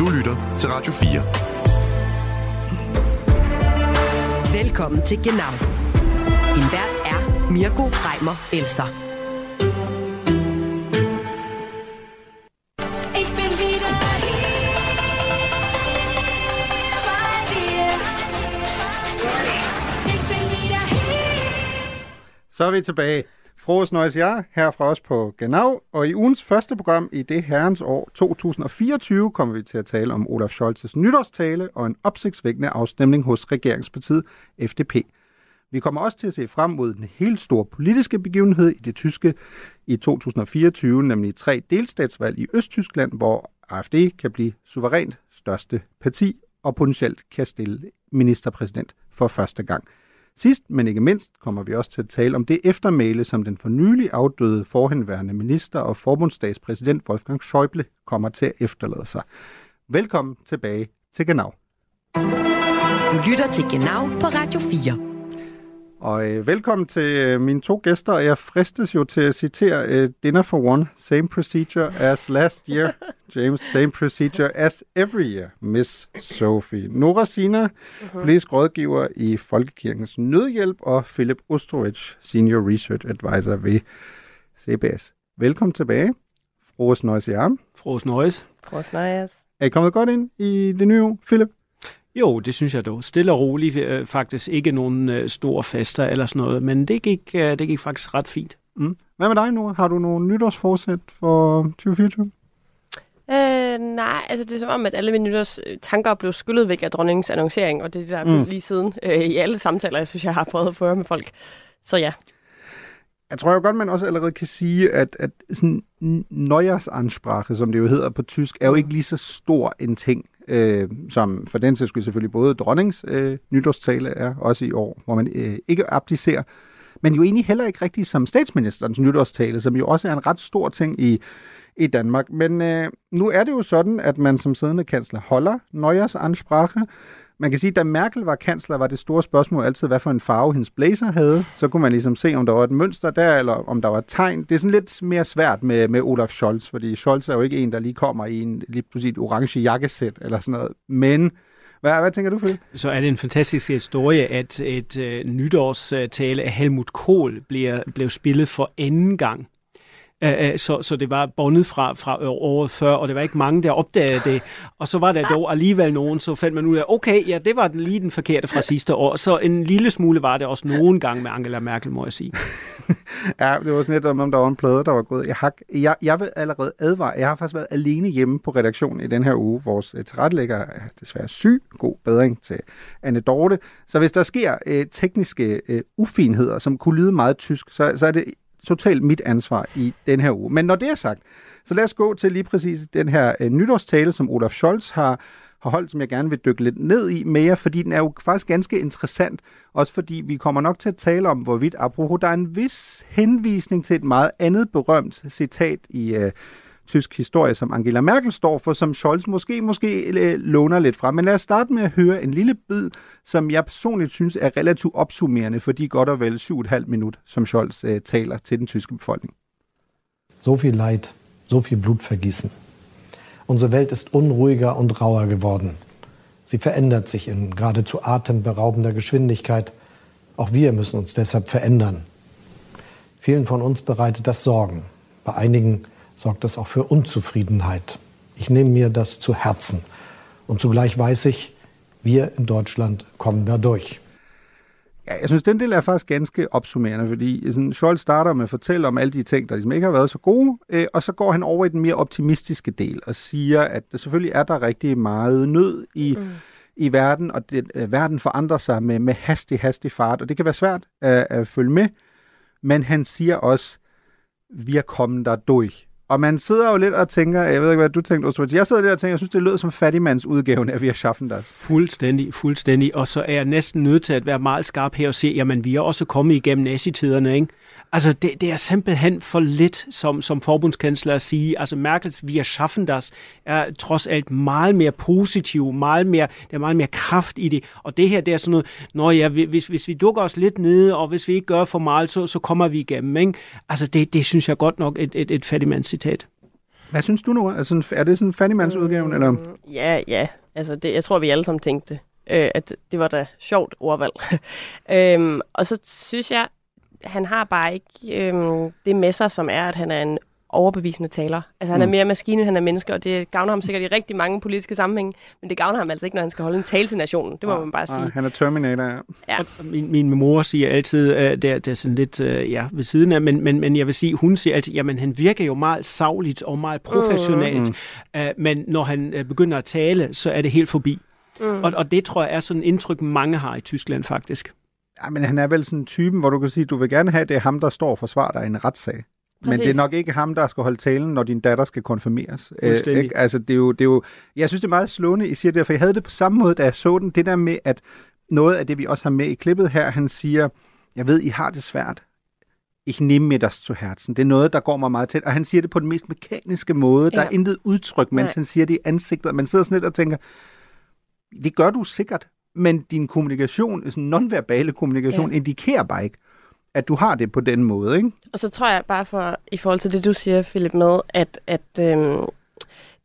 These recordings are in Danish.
Du lytter til Radio 4. Velkommen til Genau. Din vært er Mirko Reimer Elster. Så er vi tilbage. Frohes Nøjes jer, her fra os på Genau, og i ugens første program i det herrens år 2024 kommer vi til at tale om Olaf Scholz's nytårstale og en opsigtsvækkende afstemning hos regeringspartiet FDP. Vi kommer også til at se frem mod den helt store politiske begivenhed i det tyske i 2024, nemlig tre delstatsvalg i Østtyskland, hvor AfD kan blive suverænt største parti og potentielt kan stille ministerpræsident for første gang. Sidst, men ikke mindst, kommer vi også til at tale om det eftermæle, som den for nylig afdøde forhenværende minister og forbundsdagspræsident Wolfgang Schäuble kommer til at efterlade sig. Velkommen tilbage til Genau. Du lytter til Genau på Radio 4. Og øh, velkommen til øh, mine to gæster. Jeg fristes jo til at citere øh, Dinner for One, same procedure as last year. James, same procedure as every year. Miss Sophie. Nora Sina, uh-huh. politisk rådgiver i Folkekirkens Nødhjælp, og Philip Ostrovich, senior research advisor ved CBS. Velkommen tilbage. Frohes Nøjes i arm. Frohes Nøjes. Frohes Nøjes. Er I kommet godt ind i det nye år, Philip? Jo, det synes jeg dog. Stille og roligt. Øh, faktisk ikke nogen øh, store fester eller sådan noget, men det gik, øh, det gik faktisk ret fint. Mm. Hvad med dig nu? Har du nogle nytårsforsæt for 2024? Øh, nej, altså det er som om, at alle mine nytårstanker blev skyllet væk af dronningens annoncering, og det er det, der mm. lige siden øh, i alle samtaler, jeg synes, jeg har prøvet at føre med folk. Så ja. Jeg tror jo godt, man også allerede kan sige, at, at sådan Neujahrsansprache, som det jo hedder på tysk, er jo ikke lige så stor en ting, øh, som for den sags selvfølgelig både dronnings øh, nytårstale er, også i år, hvor man øh, ikke abdicerer, men jo egentlig heller ikke rigtig som statsministerens nytårstale, som jo også er en ret stor ting i, i Danmark. Men øh, nu er det jo sådan, at man som siddende kansler holder Neujahrsansprache, man kan sige, at da Merkel var kansler, var det store spørgsmål altid, hvad for en farve hendes blazer havde. Så kunne man ligesom se, om der var et mønster der, eller om der var et tegn. Det er sådan lidt mere svært med, med Olaf Scholz, fordi Scholz er jo ikke en, der lige kommer i en lige pludselig orange jakkesæt eller sådan noget. Men hvad, hvad tænker du, Philip? Så er det en fantastisk historie, at et øh, nytårstale af Helmut Kohl bliver, blev spillet for anden gang så, så det var bondet fra, fra året før, og det var ikke mange, der opdagede det. Og så var der dog alligevel nogen, så fandt man ud af, okay, ja, det var den, lige den forkerte fra sidste år. Så en lille smule var det også nogen gang med Angela Merkel, må jeg sige. ja, det var sådan lidt, om der var en plade, der var gået. Jeg, hak. jeg, jeg vil allerede advare, jeg har faktisk været alene hjemme på redaktionen i den her uge. Vores øh, tilrettelægger er desværre syg. God bedring til Anne Dorte. Så hvis der sker øh, tekniske øh, ufinheder, som kunne lyde meget tysk, så, så er det totalt mit ansvar i den her uge. Men når det er sagt, så lad os gå til lige præcis den her øh, nytårstale, som Olaf Scholz har, har holdt, som jeg gerne vil dykke lidt ned i mere, fordi den er jo faktisk ganske interessant, også fordi vi kommer nok til at tale om, hvorvidt, apropos, der er en vis henvisning til et meget andet berømt citat i øh, tysk historie, som Angela Merkel står for, som Scholz måske, måske øh, låner lidt fra. Men lad os starte med at høre en lille bid, som jeg personligt synes er relativt opsummerende for godt og vel 7,5 minut, som Scholz äh, taler til den tyske befolkning. So viel Leid, so viel Blutvergießen. Unsere Welt ist unruhiger und rauer geworden. Sie verändert sich in geradezu atemberaubender Geschwindigkeit. Auch wir müssen uns deshalb verändern. Vielen von uns bereitet das Sorgen. Bei einigen sorgt das auch für Unzufriedenheit. Ich nehme mir das zu Herzen. Und zugleich weiß ich, wir in Deutschland kommen da durch. Ja, jeg synes, den del er faktisk ganske opsummerende, fordi sådan, Scholz starter med at fortælle om alle de ting, der ligesom ikke har været så gode, øh, og så går han over i den mere optimistiske del og siger, at der selvfølgelig er der rigtig meget nød i, mm. i verden, og det, øh, verden forandrer sig med, med hastig, hastig fart, og det kan være svært øh, at følge med, men han siger også, vi er kommet der durch. Og man sidder jo lidt og tænker, jeg ved ikke, hvad du tænkte, Oswald. Jeg sidder lidt og tænker, jeg synes, det lød som fattigmandsudgaven af Vi har schaffen das. Fuldstændig, fuldstændig. Og så er jeg næsten nødt til at være meget skarp her og se, jamen vi er også kommet igennem nazitiderne, ikke? Altså, det, det er simpelthen for lidt, som, som forbundskansler at sige. Altså, Merkels Vi schaffen das er trods alt meget mere positiv, meget mere, der er meget mere kraft i det. Og det her, det er sådan noget, når ja, hvis, hvis vi dukker os lidt nede, og hvis vi ikke gør for meget, så, så kommer vi igennem, ikke? Altså, det, det synes jeg godt nok et, et, et fattigmandscitat. Hvad synes du nu? Altså, er det sådan fattigmandsudgaven, eller? Ja, ja. Altså, det, jeg tror, vi alle sammen tænkte, øh, at det var da sjovt ordvalg. øhm, og så synes jeg, han har bare ikke øhm, det med sig, som er, at han er en overbevisende taler. Altså han er Mm. mere maskine, end han er menneske, og det gavner ham sikkert i rigtig mange politiske sammenhænge, men det gavner ham altså ikke, når han skal holde en tale til nationen. Det må man bare sige. Ah, han er Terminator, ja. Min, min mor siger altid, at det, er- det er sådan lidt øh, ja, ved siden af, men, men, men jeg vil sige, hun siger altid, jamen han virker jo meget savligt og meget professionelt, mm. øh, men når han øh, begynder at tale, så er det helt forbi. Mm. Og, og det tror jeg er sådan et indtryk, mange har i Tyskland faktisk. Ja. men han er vel sådan en typen, hvor du kan sige, du vil gerne have, at det er ham, der står og forsvarer dig i en retssag. Men Præcis. det er nok ikke ham, der skal holde talen, når din datter skal konfirmeres. Øh, Fuldstændig. ikke? Altså, det er, jo, det er jo, jeg synes, det er meget slående, I siger det, for jeg havde det på samme måde, da jeg så den. Det der med, at noget af det, vi også har med i klippet her, han siger, jeg ved, I har det svært. Ich nehme mir das zu Herzen. Det er noget, der går mig meget tæt. Og han siger det på den mest mekaniske måde. Ja. Der er intet udtryk, mens Nej. han siger det i ansigtet. Man sidder sådan lidt og tænker, det gør du sikkert, men din kommunikation, sådan nonverbale kommunikation, ja. Indikerer bare ikke, at du har det på den måde, ikke? Og så tror jeg bare for, i forhold til det, du siger, Philip, med, at, at øhm,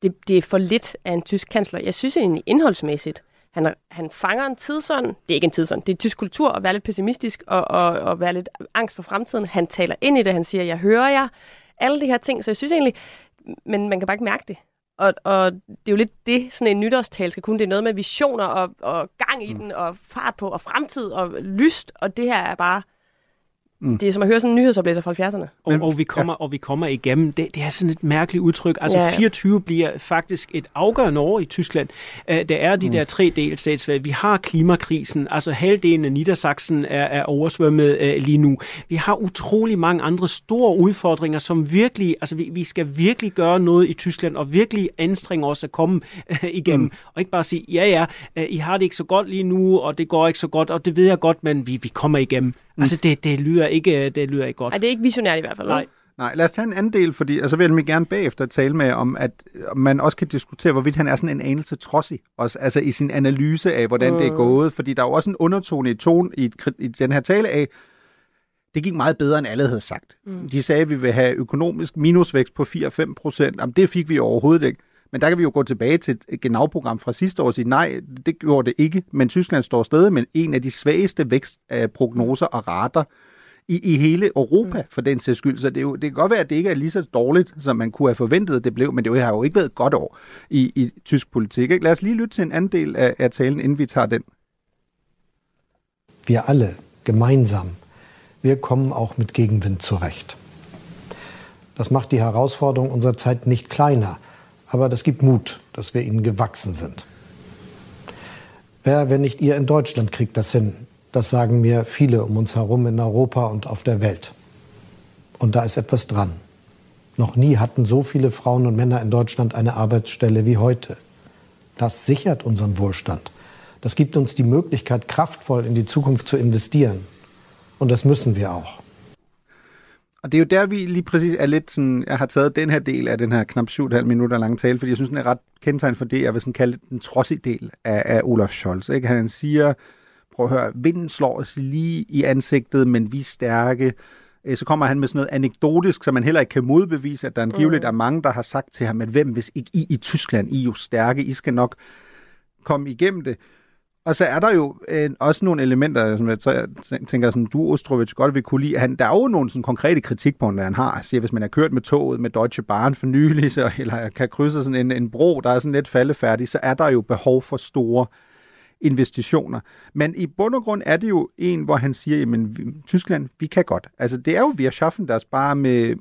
det, det er for lidt af en tysk kansler. Jeg synes egentlig indholdsmæssigt, han, han fanger en tidsånd. Det er ikke en tidsånd, det er tysk kultur at være lidt pessimistisk og, og, og være lidt angst for fremtiden. Han taler ind i det, han siger, jeg hører jer. Alle de her ting, så jeg synes egentlig, men man kan bare ikke mærke det. Og, og det er jo lidt det, sådan en nytårstale skal kunne. Det er noget med visioner og, og gang i mm. den, og fart på, og fremtid, og lyst. Og det her er bare... Mm. Det er som at høre sådan en nyhedsoplæser fra 70'erne. Og, og, vi kommer, og vi kommer igennem. Det, det er sådan et mærkeligt udtryk. Altså Ja, ja, ja. 24 bliver faktisk et afgørende år i Tyskland. Uh, der er de mm. der tre delstatsvalg. Vi har klimakrisen. Altså halvdelen af Niedersachsen er, er oversvømmet uh, lige nu. Vi har utrolig mange andre store udfordringer, som virkelig, altså vi, vi skal virkelig gøre noget i Tyskland, og virkelig anstrenge os at komme uh, igennem. Mm. Og ikke bare sige, ja ja, uh, I har det ikke så godt lige nu, og det går ikke så godt, og det ved jeg godt, men vi, vi kommer igennem. Mm. Altså det, det, lyder ikke, det lyder ikke godt. Ej, det er ikke visionært i hvert fald. Nej. Nej, lad os tage en anden del, fordi altså, vil jeg nemlig gerne bagefter tale med om, at man også kan diskutere, hvorvidt han er sådan en anelse trodsig, også, altså i sin analyse af, hvordan mm. det er gået, fordi der er jo også en undertone i, tone, i, i den her tale af, det gik meget bedre, end alle havde sagt. Mm. De sagde, at vi vil have økonomisk minusvækst på 4-5 procent. Jamen, det fik vi overhovedet ikke. Men der kan vi jo gå tilbage til et Genau-program fra sidste år og sige, nej, det gjorde det ikke. Men Tyskland står stadig med en af de svageste vækstprognoser og rater i, i hele Europa, mm. for den sags skyld. Så det, er jo, det kan godt være, at det ikke er lige så dårligt, som man kunne have forventet, det blev, men det har jo ikke været et godt år i, i tysk politik. Ikke? Lad os lige lytte til en anden del af, af talen, inden vi tager den. Wir alle gemeinsam, wir kommen auch mit Gegenwind zurecht. Das macht die Herausforderung unserer Zeit nicht kleiner, aber das gibt Mut, dass wir ihnen gewachsen sind. Wer, wenn nicht ihr in Deutschland, kriegt das hin? Das sagen mir viele um uns herum in Europa und auf der Welt. Und da ist etwas dran. Noch nie hatten so viele Frauen und Männer in Deutschland eine Arbeitsstelle wie heute. Das sichert unseren Wohlstand. Das gibt uns die Möglichkeit, kraftvoll in die Zukunft zu investieren. Und das müssen wir auch. Og det er jo der, vi lige præcis er lidt sådan, jeg har taget den her del af den her knap 7,5 minutter lange tale, fordi jeg synes, den er ret kendetegn for det, jeg vil sådan kalde den trodsige del af, af Olaf Scholz. Ikke? Han siger, prøv at høre, vinden slår os lige i ansigtet, men vi er stærke. Øh, Så kommer han med sådan noget anekdotisk, så man heller ikke kan modbevise, at der angiveligt mm. er mange, der har sagt til ham, at hvem hvis ikke I i Tyskland, I er jo stærke, I skal nok komme igennem det. Og så er der jo øh, også nogle elementer, som jeg tænker, som du, Ostrovic, godt vil kunne lide. Han, der er jo nogle sådan, konkrete kritikpunkter, han har. Siger, hvis man har kørt med toget med Deutsche Bahn for nylig, så, eller kan krydse sådan en, en bro, der er sådan lidt faldefærdig, så er der jo behov for store investitioner. Men i bund og grund er det jo en, hvor han siger, jamen Tyskland, vi kan godt. Altså det er jo, vi har schaffen das bare med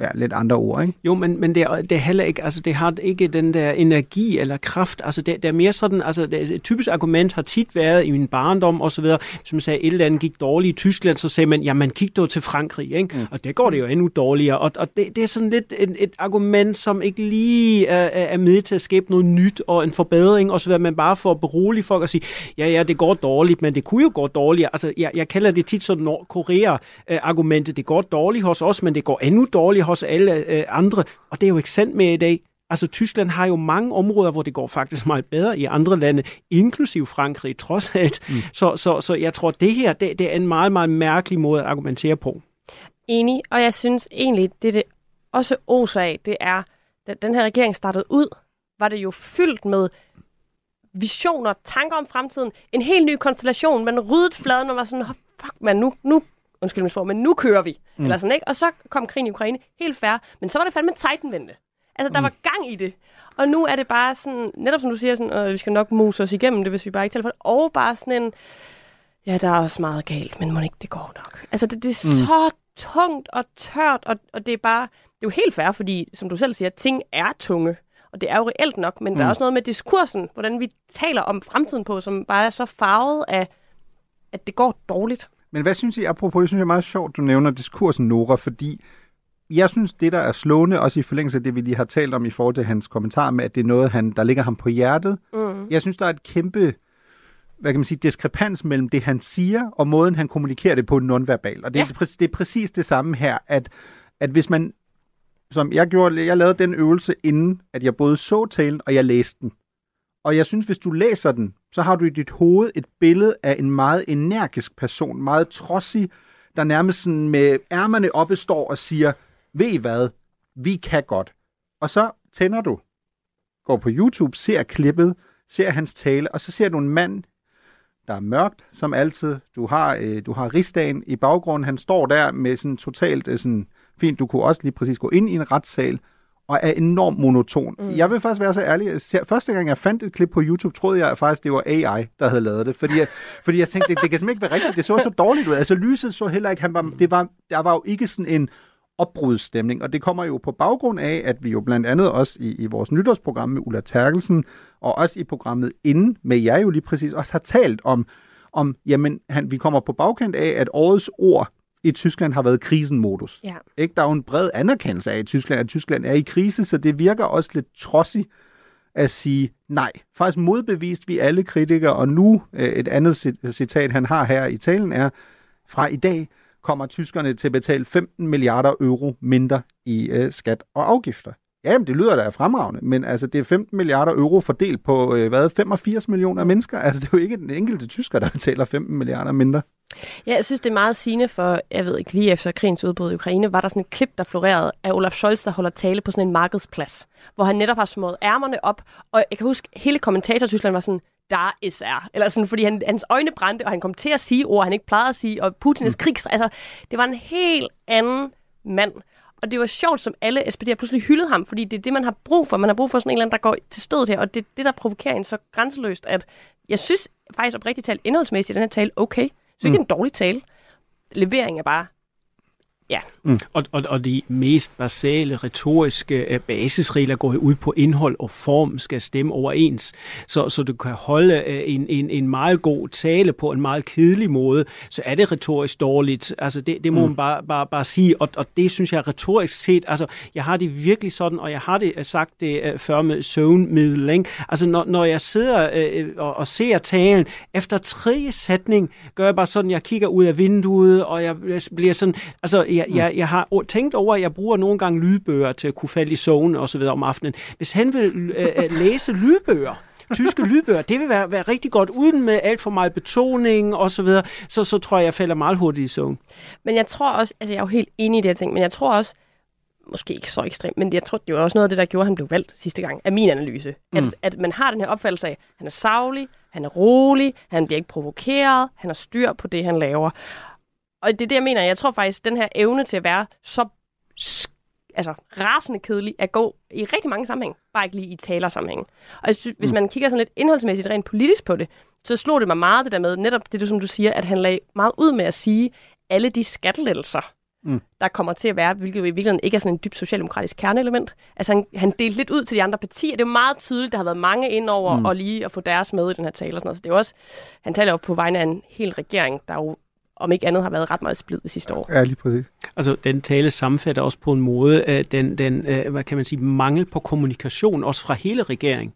ja, lidt andre ord, ikke? Jo, men, men det, er, det er heller ikke, altså det har ikke den der energi eller kraft, altså det, det er mere sådan, altså det, et typisk argument har tit været i min barndom og så videre, som sagde, et eller andet gik dårligt i Tyskland, så sagde man, jamen kig dog til Frankrig, ikke? Mm. og der går det jo endnu dårligere, og, og det, det er sådan lidt et, et argument, som ikke lige er, er med til at skabe noget nyt og en forbedring, og så videre, man bare får berolige folk og sige, ja ja, det går dårligt, men det kunne jo gå dårligere, altså jeg, jeg kalder det tit sådan Nordkorea-argumentet, det går dårligt hos os, men det går endnu dårligere hos alle øh, andre, og det er jo ikke sandt med i dag. Altså, Tyskland har jo mange områder, hvor det går faktisk meget bedre i andre lande, inklusiv Frankrig, trods alt. Mm. Så, så, så jeg tror, det her, det, det er en meget, meget mærkelig måde at argumentere på. Enig, og jeg synes egentlig, det det også oser af, det er da den her regering startede ud, var det jo fyldt med visioner, tanker om fremtiden, en helt ny konstellation, man ryddede fladen og var sådan, fuck man, nu, nu undskyld mig sprog, men nu kører vi. Mm. Eller sådan, ikke? Og så kom krigen i Ukraine, helt fair. Men så var det fandme Titanvendte. Altså, der mm. var gang i det. Og nu er det bare sådan, netop som du siger, sådan, øh, vi skal nok mose os igennem det, hvis vi bare ikke taler for det. Og bare sådan en, ja, der er også meget galt, men må ikke det går nok. Altså, det, det er mm. så tungt og tørt, og, og det er bare, det er jo helt fair, fordi, som du selv siger, ting er tunge. Og det er jo reelt nok, men mm. der er mm. også noget med diskursen, hvordan vi taler om fremtiden på, som bare er så farvet af, at det går dårligt. Men hvad synes I, apropos, det synes jeg er meget sjovt, du nævner diskursen, Nora, fordi jeg synes, det der er slående, også i forlængelse af det, vi lige har talt om i forhold til hans kommentar med, at det er noget, han, der ligger ham på hjertet. Mm. Jeg synes, der er et kæmpe hvad kan man sige, diskrepans mellem det, han siger, og måden, han kommunikerer det på nonverbal. Og det, ja. er, det er præcis det samme her, at, at hvis man, som jeg gjorde, jeg lavede den øvelse, inden at jeg både så talen, og jeg læste den. Og jeg synes, hvis du læser den, så har du i dit hoved et billede af en meget energisk person, meget trodsig, der nærmest sådan med ærmerne oppe står og siger, ved I hvad, vi kan godt. Og så tænder du, går på YouTube, ser klippet, ser hans tale, og så ser du en mand, der er mørkt, som altid. Du har, øh, du har rigsdagen i baggrunden. Han står der med sådan totalt øh, sådan, fint. Du kunne også lige præcis gå ind i en retssal, og er enormt monoton. Mm. Jeg vil faktisk være så ærlig. Første gang jeg fandt et klip på YouTube, troede jeg faktisk, det var AI, der havde lavet det. Fordi jeg, fordi jeg tænkte, det, det kan simpelthen ikke være rigtigt. Det så så dårligt ud. Altså lyset så heller ikke. Han var, det var, der var jo ikke sådan en opbrudsstemning. Og det kommer jo på baggrund af, at vi jo blandt andet også i, i vores nytårsprogram med Ulla Terkelsen, og også i programmet inden med jer jo lige præcis, også har talt om, om jamen, han, vi kommer på bagkant af, at årets ord i Tyskland har været krisenmodus. Ja. Ikke? Der er jo en bred anerkendelse af i Tyskland, at Tyskland er i krise, så det virker også lidt trodsigt at sige nej. Faktisk modbevist vi alle kritikere, og nu øh, et andet citat, han har her i talen er, fra i dag kommer tyskerne til at betale 15 milliarder euro mindre i øh, skat og afgifter. Jamen, det lyder da fremragende, men altså, det er 15 milliarder euro fordelt på, øh, hvad, 85 millioner mennesker. Altså, det er jo ikke den enkelte tysker, der betaler 15 milliarder mindre. Ja, jeg synes, det er meget sigende for, jeg ved ikke, lige efter krigens udbrud i Ukraine, var der sådan et klip, der florerede af Olaf Scholz, der holder tale på sådan en markedsplads, hvor han netop har smået ærmerne op, og jeg kan huske, hele kommentator var sådan, der er, eller sådan, fordi han, hans øjne brændte, og han kom til at sige ord, han ikke plejede at sige, og Putins mm. krigs, altså, det var en helt anden mand. Og det var sjovt, som alle SPD'er pludselig hyldede ham, fordi det er det, man har brug for. Man har brug for sådan en eller anden, der går til stødet her, og det er det, der provokerer en så grænseløst, at jeg synes faktisk oprigtigt talt indholdsmæssigt, den her tale okay. Så ikke mm. en dårlig tale. Levering er bare Ja. Mm. Og, og, og de mest basale retoriske uh, basisregler går ud på indhold og form skal stemme overens, så, så du kan holde uh, en, en, en meget god tale på en meget kedelig måde, så er det retorisk dårligt. Altså det, det må mm. man bare, bare, bare sige, og, og det synes jeg retorisk set, altså jeg har det virkelig sådan, og jeg har det uh, sagt det før med søvnmiddel, ikke? Altså når, når jeg sidder uh, og, og ser talen, efter tredje sætning gør jeg bare sådan, jeg kigger ud af vinduet, og jeg bliver sådan, altså jeg, jeg, jeg har tænkt over, at jeg bruger nogle gange lydbøger til at kunne falde i søvn og så videre om aftenen. Hvis han vil øh, øh læse lydbøger, tyske lydbøger, det vil være, være rigtig godt, uden med alt for meget betoning og så videre, så, så tror jeg, jeg falder meget hurtigt i søvn. Men jeg tror også, altså jeg er jo helt enig i det her ting, men jeg tror også, måske ikke så ekstremt, men jeg tror, det var også noget af det, der gjorde, at han blev valgt sidste gang, af min analyse. Mm. At, at man har den her opfattelse af, at han er savlig, han er rolig, han bliver ikke provokeret, han har styr på det, han laver og det er det, jeg mener. Jeg tror faktisk, den her evne til at være så altså, rasende kedelig at gå i rigtig mange sammenhæng, bare ikke lige i talersammenhæng. Og jeg synes, hvis mm. man kigger sådan lidt indholdsmæssigt, rent politisk på det, så slog det mig meget det der med, netop det, som du siger, at han lagde meget ud med at sige, alle de skattelettelser, mm. der kommer til at være, hvilket jo i virkeligheden ikke er sådan en dybt socialdemokratisk kerneelement. Altså han, han delte lidt ud til de andre partier. Det er jo meget tydeligt, der har været mange ind over mm. og lige at få deres med i den her tale. Og sådan noget. Så det er jo også, han taler jo på vegne af en hel regering, der jo om ikke andet har været ret meget splid sidste år. Ja, lige præcis. Altså, den tale sammenfatter også på en måde uh, den, den uh, hvad kan man sige, mangel på kommunikation, også fra hele regeringen.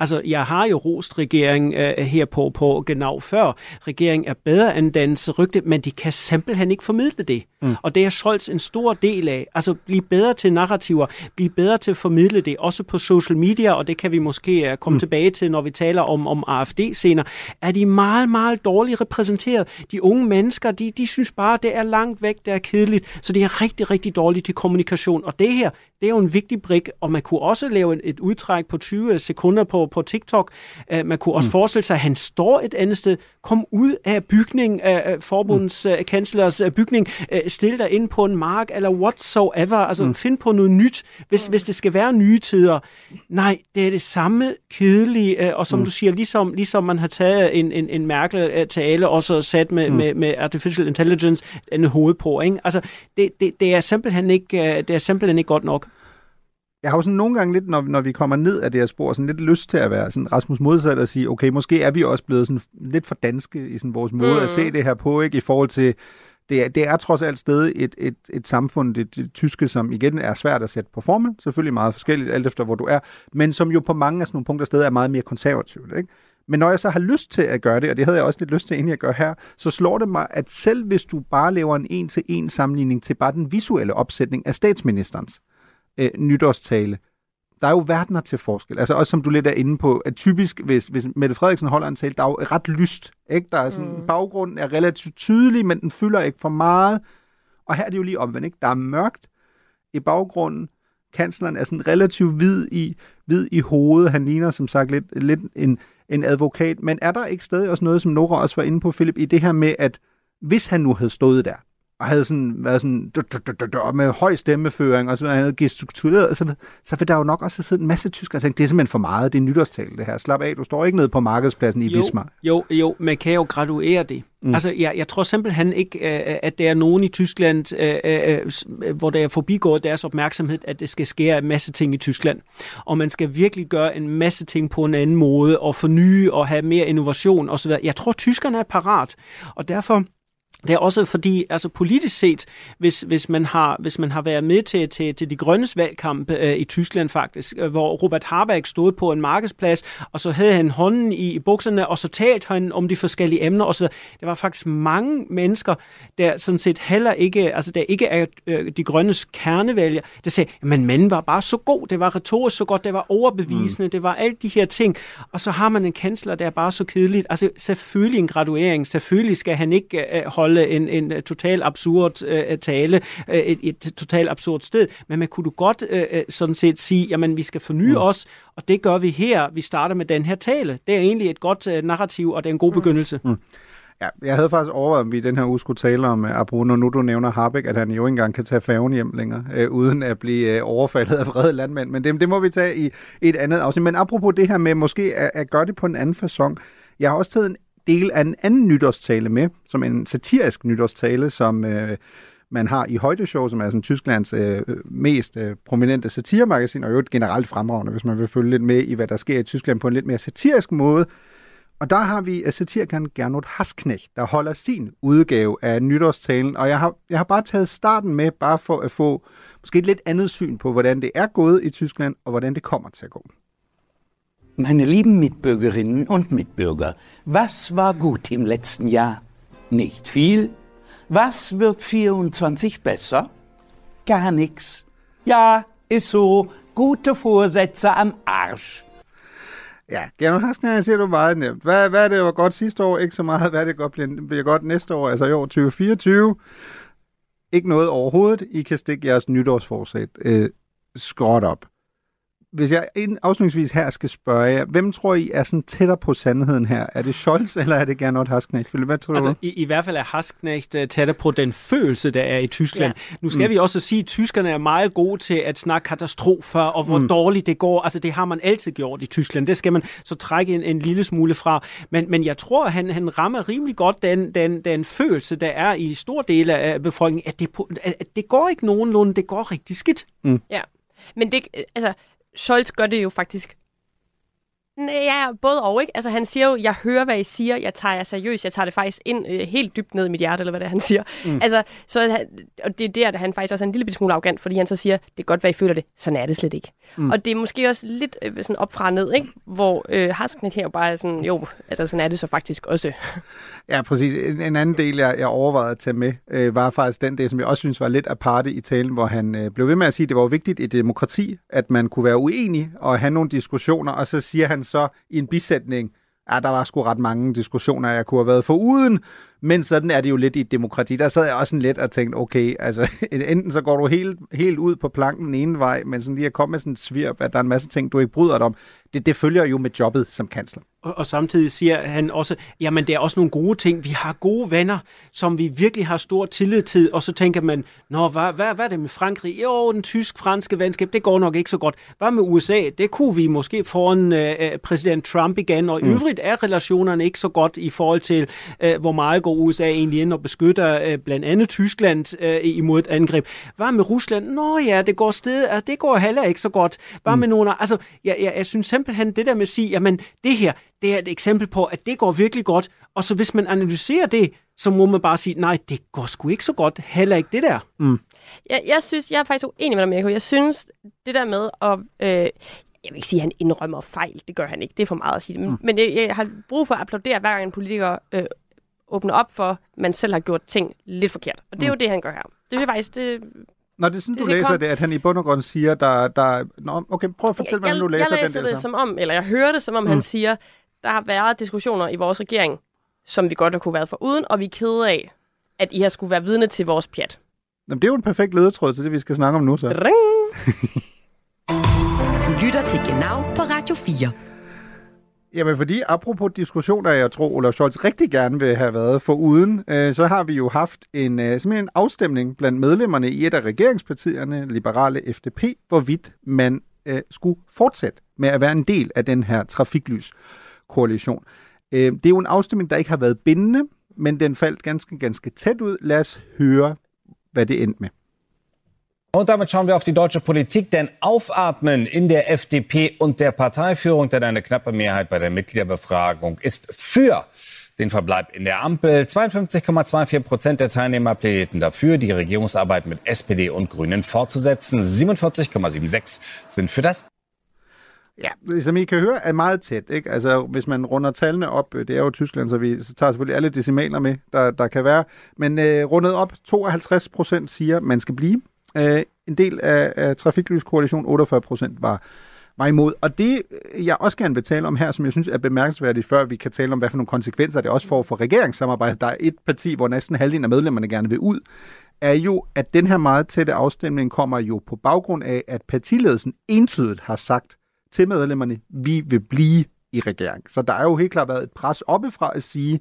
Altså, jeg har jo rost regeringen uh, her på, på genau før. Regeringen er bedre end dens rygte, men de kan simpelthen ikke formidle det. Mm. Og det er Scholz en stor del af. Altså, blive bedre til narrativer, blive bedre til at formidle det, også på social media, og det kan vi måske uh, komme mm. tilbage til, når vi taler om, om AFD senere, er de meget, meget dårligt repræsenteret. De unge mennesker, de, de synes bare, det er langt væk, det er kedeligt, så det er rigtig, rigtig dårligt til kommunikation. Og det her, Det er jo en vigtig brik, og man kunne også lave et, udtræk på 20 sekunder på, på TikTok. Uh, man kunne også mm. forestille sig, at han står et andet sted, kom ud af bygning, af uh, forbundets mm. uh, kanslers uh, bygning, uh, stil dig ind på en mark, eller whatsoever, altså mm. find på noget nyt, hvis, mm. hvis det skal være nye tider. Nej, det er det samme kedelige, uh, og som mm. du siger, ligesom, ligesom man har taget en, en, en Merkel-tale, og så sat med, mm. med, med artificial intelligence en hoved på, ikke? Altså, det, det, det, er simpelthen ikke, uh, det er simpelthen ikke godt nok. Jeg har jo sådan nogle gange lidt, når, når vi kommer ned af det her spor, sådan lidt lyst til at være sådan Rasmus modsat og sige, okay, måske er vi også blevet sådan lidt for danske i sådan vores måde mm. at se det her på, ikke? I forhold til, det er, det er trods alt stadig et, et, et samfund, det, det tyske, som igen er svært at sætte på formel, selvfølgelig meget forskelligt, alt efter hvor du er, men som jo på mange af sådan nogle punkter stadig er meget mere konservativt, ikke? Men når jeg så har lyst til at gøre det, og det havde jeg også lidt lyst til, inden jeg gør her, så slår det mig, at selv hvis du bare laver en en-til-en sammenligning til bare den visuelle opsætning af statsministerens, øh, nytårstale. Der er jo verdener til forskel. Altså også som du lidt er inde på, at typisk, hvis, hvis Mette Frederiksen holder en tale, der er jo ret lyst. Ikke? Der er sådan, mm. Baggrunden er relativt tydelig, men den fylder ikke for meget. Og her er det jo lige omvendt. Ikke? Der er mørkt i baggrunden. Kansleren er sådan relativt hvid i, hvid i hovedet. Han ligner som sagt lidt, lidt en, en advokat. Men er der ikke stadig også noget, som Nora også var inde på, Philip, i det her med, at hvis han nu havde stået der, og havde sådan været sådan og med høj stemmeføring, og så havde gestikuleret, så, så vil der jo nok også have siddet en masse tyskere og tænkt, det er simpelthen for meget, det er nytårstal det her. Slap af, du står ikke nede på markedspladsen i jo, Bismarck. Jo, jo, man kan jo graduere det. Mm. Altså, jeg, jeg tror simpelthen ikke, at der er nogen i Tyskland, hvor der er forbigået deres opmærksomhed, at det skal ske en masse ting i Tyskland. Og man skal virkelig gøre en masse ting på en anden måde, og forny og have mere innovation osv. Jeg tror, tyskerne er parat, og derfor det er også fordi, altså politisk set, hvis, hvis, man, har, hvis man har været med til, til, til de grønnes valgkamp øh, i Tyskland faktisk, øh, hvor Robert Habeck stod på en markedsplads, og så havde han hånden i, i bukserne, og så talte han om de forskellige emner osv. Det var faktisk mange mennesker, der sådan set heller ikke, altså der ikke er øh, de grønnes kernevælger, der sagde, men manden var bare så god, det var retorisk så godt, det var overbevisende, mm. det var alt de her ting, og så har man en kansler, der er bare så kedeligt. Altså selvfølgelig en graduering, selvfølgelig skal han ikke øh, holde holde en, en total absurd øh, tale øh, et, et totalt absurd sted, men man kunne du godt øh, øh, sådan set sige, jamen vi skal forny mm. os, og det gør vi her. Vi starter med den her tale. Det er egentlig et godt øh, narrativ, og det er en god mm. begyndelse. Mm. Ja, jeg havde faktisk overvejet, om vi i den her uge skulle tale om, at øh, når nu du nævner Harbeck, at han jo ikke engang kan tage færgen hjem længere, øh, uden at blive øh, overfaldet af vrede landmænd. Men det, det må vi tage i, i et andet afsnit. Men apropos det her med måske at, at gøre det på en anden façon. Jeg har også taget en del af en anden nytårstale med, som en satirisk nytårstale, som øh, man har i Højdeshow, som er sådan Tysklands øh, mest øh, prominente satiremagasin, og jo et generelt fremragende, hvis man vil følge lidt med i, hvad der sker i Tyskland på en lidt mere satirisk måde. Og der har vi øh, satirikeren Gernot Hasknecht, der holder sin udgave af nytårstalen, og jeg har, jeg har bare taget starten med, bare for at få måske et lidt andet syn på, hvordan det er gået i Tyskland, og hvordan det kommer til at gå. Meine lieben Mitbürgerinnen und Mitbürger, was war gut im letzten Jahr? Nicht viel. Was wird 24 besser? Gar nichts. Ja, ist so. Gute Vorsätze am Arsch. Ja, Gernot Hasken, siger du meget nemt. Hvad, hvad er det, var godt sidste år? Ikke så meget. Hvad er det godt bliver, bliver godt næste år, altså i år 2024? Ikke noget overhovedet. I kan stikke jeres nytårsforsæt øh, skråt op hvis jeg afslutningsvis her skal spørge jer, hvem tror I er sådan tættere på sandheden her? Er det Scholz, eller er det Gernot Hasknecht? Hvad tror altså, du? I, I hvert fald er Hasknecht uh, tættere på den følelse, der er i Tyskland. Ja. Nu skal mm. vi også sige, at tyskerne er meget gode til at snakke katastrofer, og hvor mm. dårligt det går. Altså, det har man altid gjort i Tyskland. Det skal man så trække en, en lille smule fra. Men, men jeg tror, at han, han rammer rimelig godt den, den, den følelse, der er i store dele af befolkningen, at det, at det går ikke nogenlunde, det går rigtig skidt. Mm. Ja. Men det, altså, Scholz gør det jo faktisk Ja, både og, ikke? Altså, han siger jo, jeg hører, hvad I siger, jeg tager jer seriøst, jeg tager det faktisk ind øh, helt dybt ned i mit hjerte, eller hvad det er, han siger. Mm. Altså, så, og det er der, at han faktisk også er en lille smule arrogant, fordi han så siger, det er godt, hvad I føler det, sådan er det slet ikke. Mm. Og det er måske også lidt øh, sådan op fra ned, ikke? Hvor øh, Hasknet her jo bare er sådan, jo, altså sådan er det så faktisk også. Ja, præcis. En, en anden del, jeg, jeg overvejede at tage med, øh, var faktisk den del, som jeg også synes var lidt aparte i talen, hvor han øh, blev ved med at sige, at det var vigtigt i demokrati, at man kunne være uenig og have nogle diskussioner, og så siger han så i en bisætning, ja, der var sgu ret mange diskussioner, jeg kunne have været for uden, Men sådan er det jo lidt i et demokrati. Der sad jeg også sådan lidt og tænkte, okay, altså enten så går du helt, helt ud på planken den ene vej, men sådan lige at komme med sådan en svirp, at der er en masse ting, du ikke bryder dig om, det, det følger jo med jobbet som kansler. Og, og samtidig siger han også, jamen det er også nogle gode ting. Vi har gode venner, som vi virkelig har stor tillid til. Og så tænker man, nå, hvad, hvad, hvad er det med Frankrig? Jo, den tysk-franske venskab, det går nok ikke så godt. Hvad med USA? Det kunne vi måske foran øh, præsident Trump igen. Og i mm. øvrigt er relationerne ikke så godt i forhold til, øh, hvor meget går USA egentlig ind og beskytter øh, blandt andet Tyskland øh, imod et angreb. Hvad med Rusland? Nå ja, det går sted, altså, det går heller ikke så godt. Hvad mm. med nogle Altså, jeg, jeg, jeg synes simpelthen, det der med at sige, jamen det her, det er et eksempel på, at det går virkelig godt. Og så hvis man analyserer det, så må man bare sige, nej, det går sgu ikke så godt. Heller ikke det der. Mm. Jeg, jeg synes, jeg er faktisk uenig med dig, Mirko. Jeg synes, det der med at... Øh, jeg vil ikke sige, at han indrømmer fejl. Det gør han ikke. Det er for meget at sige. Men, mm. men jeg, jeg har brug for at applaudere, hver gang en politiker øh, åbner op for, at man selv har gjort ting lidt forkert. Og det er mm. jo det, han gør her. Det er faktisk... Det, Nå, det er sådan, det du læser kom... det, at han i bund og grund siger, der... der... Nå, okay, prøv at fortælle, hvordan du læser, jeg læser den der. det som om, eller jeg hører det som om, mm. han siger, der har været diskussioner i vores regering, som vi godt har kunne være for uden, og vi er kede af, at I har skulle være vidne til vores pjat. Jamen, det er jo en perfekt ledetråd til det, vi skal snakke om nu, så. du lytter til Genau på Radio 4. Jamen, fordi apropos diskussioner, jeg tror, Olaf Scholz rigtig gerne vil have været for uden, øh, så har vi jo haft en, øh, simpelthen en afstemning blandt medlemmerne i et af regeringspartierne, Liberale FDP, hvorvidt man øh, skulle fortsætte med at være en del af den her trafiklyskoalition. Øh, det er jo en afstemning, der ikke har været bindende, men den faldt ganske, ganske tæt ud. Lad os høre, hvad det endte med. Und damit schauen wir auf die deutsche Politik, denn Aufatmen in der FDP und der Parteiführung, denn eine knappe Mehrheit bei der Mitgliederbefragung ist für den Verbleib in der Ampel. 52,24 Prozent der Teilnehmer plädierten dafür, die Regierungsarbeit mit SPD und Grünen fortzusetzen. 47,76 sind für das Ja, som I kan høre, er meget tæt. Ikke? Altså, hvis man runder tallene op, det er jo Tyskland, så vi så tager selvfølgelig alle decimaler med, der, der kan være. Men øh, rundet op, 52 procent siger, man skal blive. Øh, en del af, af Trafiklyskoalition, 48 procent var, var imod. Og det, øh, jeg også gerne vil tale om her, som jeg synes er bemærkelsesværdigt, før vi kan tale om, hvad for nogle konsekvenser det også får for regeringssamarbejdet. Der er et parti, hvor næsten halvdelen af medlemmerne gerne vil ud, er jo, at den her meget tætte afstemning kommer jo på baggrund af, at partiledelsen entydigt har sagt til medlemmerne, vi vil blive i regering. Så der er jo helt klart været et pres oppefra at sige,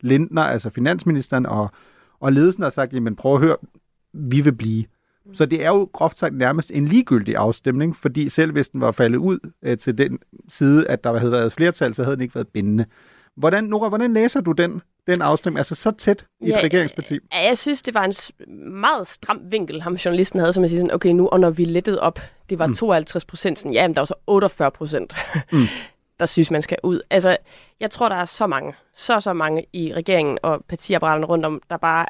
Lindner, altså finansministeren og, og ledelsen har sagt, jamen prøv at høre, vi vil blive. Så det er jo groft sagt nærmest en ligegyldig afstemning, fordi selv hvis den var faldet ud øh, til den side, at der havde været flertal, så havde den ikke været bindende. Hvordan, Nora, hvordan læser du den, den afstemning, altså så tæt i ja, et regeringsparti? Ja, jeg synes, det var en meget stram vinkel, ham journalisten havde, som at sige sådan, okay, nu, og når vi lettede op, det var mm. 52 procent, sådan, ja, men der var så 48 procent, mm. der synes, man skal ud. Altså, jeg tror, der er så mange, så så mange i regeringen og partiapparaterne rundt om, der bare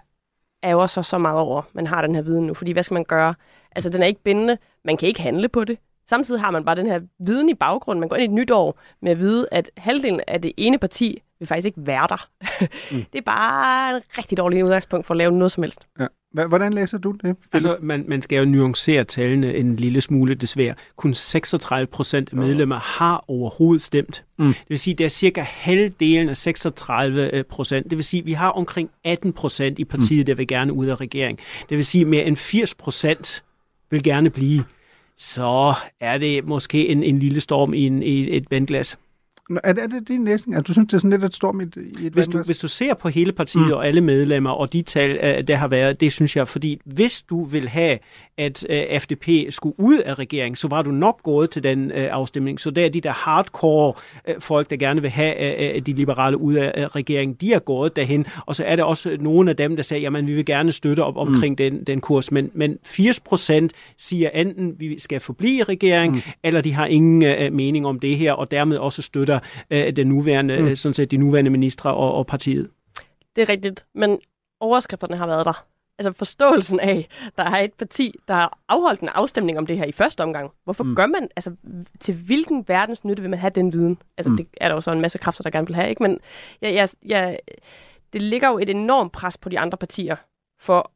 ærger sig så meget over, man har den her viden nu. Fordi hvad skal man gøre? Altså, den er ikke bindende. Man kan ikke handle på det. Samtidig har man bare den her viden i baggrunden. Man går ind i et nyt år med at vide, at halvdelen af det ene parti vil faktisk ikke være der. Mm. det er bare en rigtig dårlig udgangspunkt for at lave noget som helst. Ja. Hvordan læser du det? Altså, man, man skal jo nuancere tallene en lille smule desværre. Kun 36 procent af medlemmer har overhovedet stemt. Mm. Det vil sige, at det er cirka halvdelen af 36 øh, procent. Det vil sige, at vi har omkring 18 procent i partiet, mm. der vil gerne ud af regering. Det vil sige, at mere end 80 procent vil gerne blive. Så er det måske en, en lille storm i, en, i et vandglas. Er, er det din læsning? Altså, du synes, det er sådan lidt et storm i et, i et hvis, du, hvis du ser på hele partiet mm. og alle medlemmer og de tal, uh, der har været, det synes jeg, fordi hvis du vil have, at øh, FDP skulle ud af regeringen, så var du nok gået til den uh, afstemning. Så der er de der hardcore uh, folk, der gerne vil have uh, de liberale ud af uh, regeringen, de er gået derhen. Og så er der også nogle af dem, der sagde, jamen vi vil gerne støtte op omkring mm. den, den kurs. Men, men 80 procent siger enten, vi skal forblive i regeringen, mm. eller de har ingen uh, mening om det her, og dermed også støtter støtter øh, den nuværende, mm. sådan set de nuværende ministre og, og partiet. Det er rigtigt, men overskrifterne har været der. Altså forståelsen af, der er et parti, der har afholdt en afstemning om det her i første omgang. Hvorfor mm. gør man, altså til hvilken verdens nytte vil man have den viden? Altså mm. det er der jo så en masse kræfter, der gerne vil have, ikke? Men jeg, jeg, jeg, det ligger jo et enormt pres på de andre partier for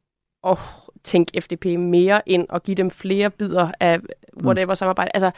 at tænke FDP mere ind og give dem flere bidder af mm. whatever mm. samarbejde. Altså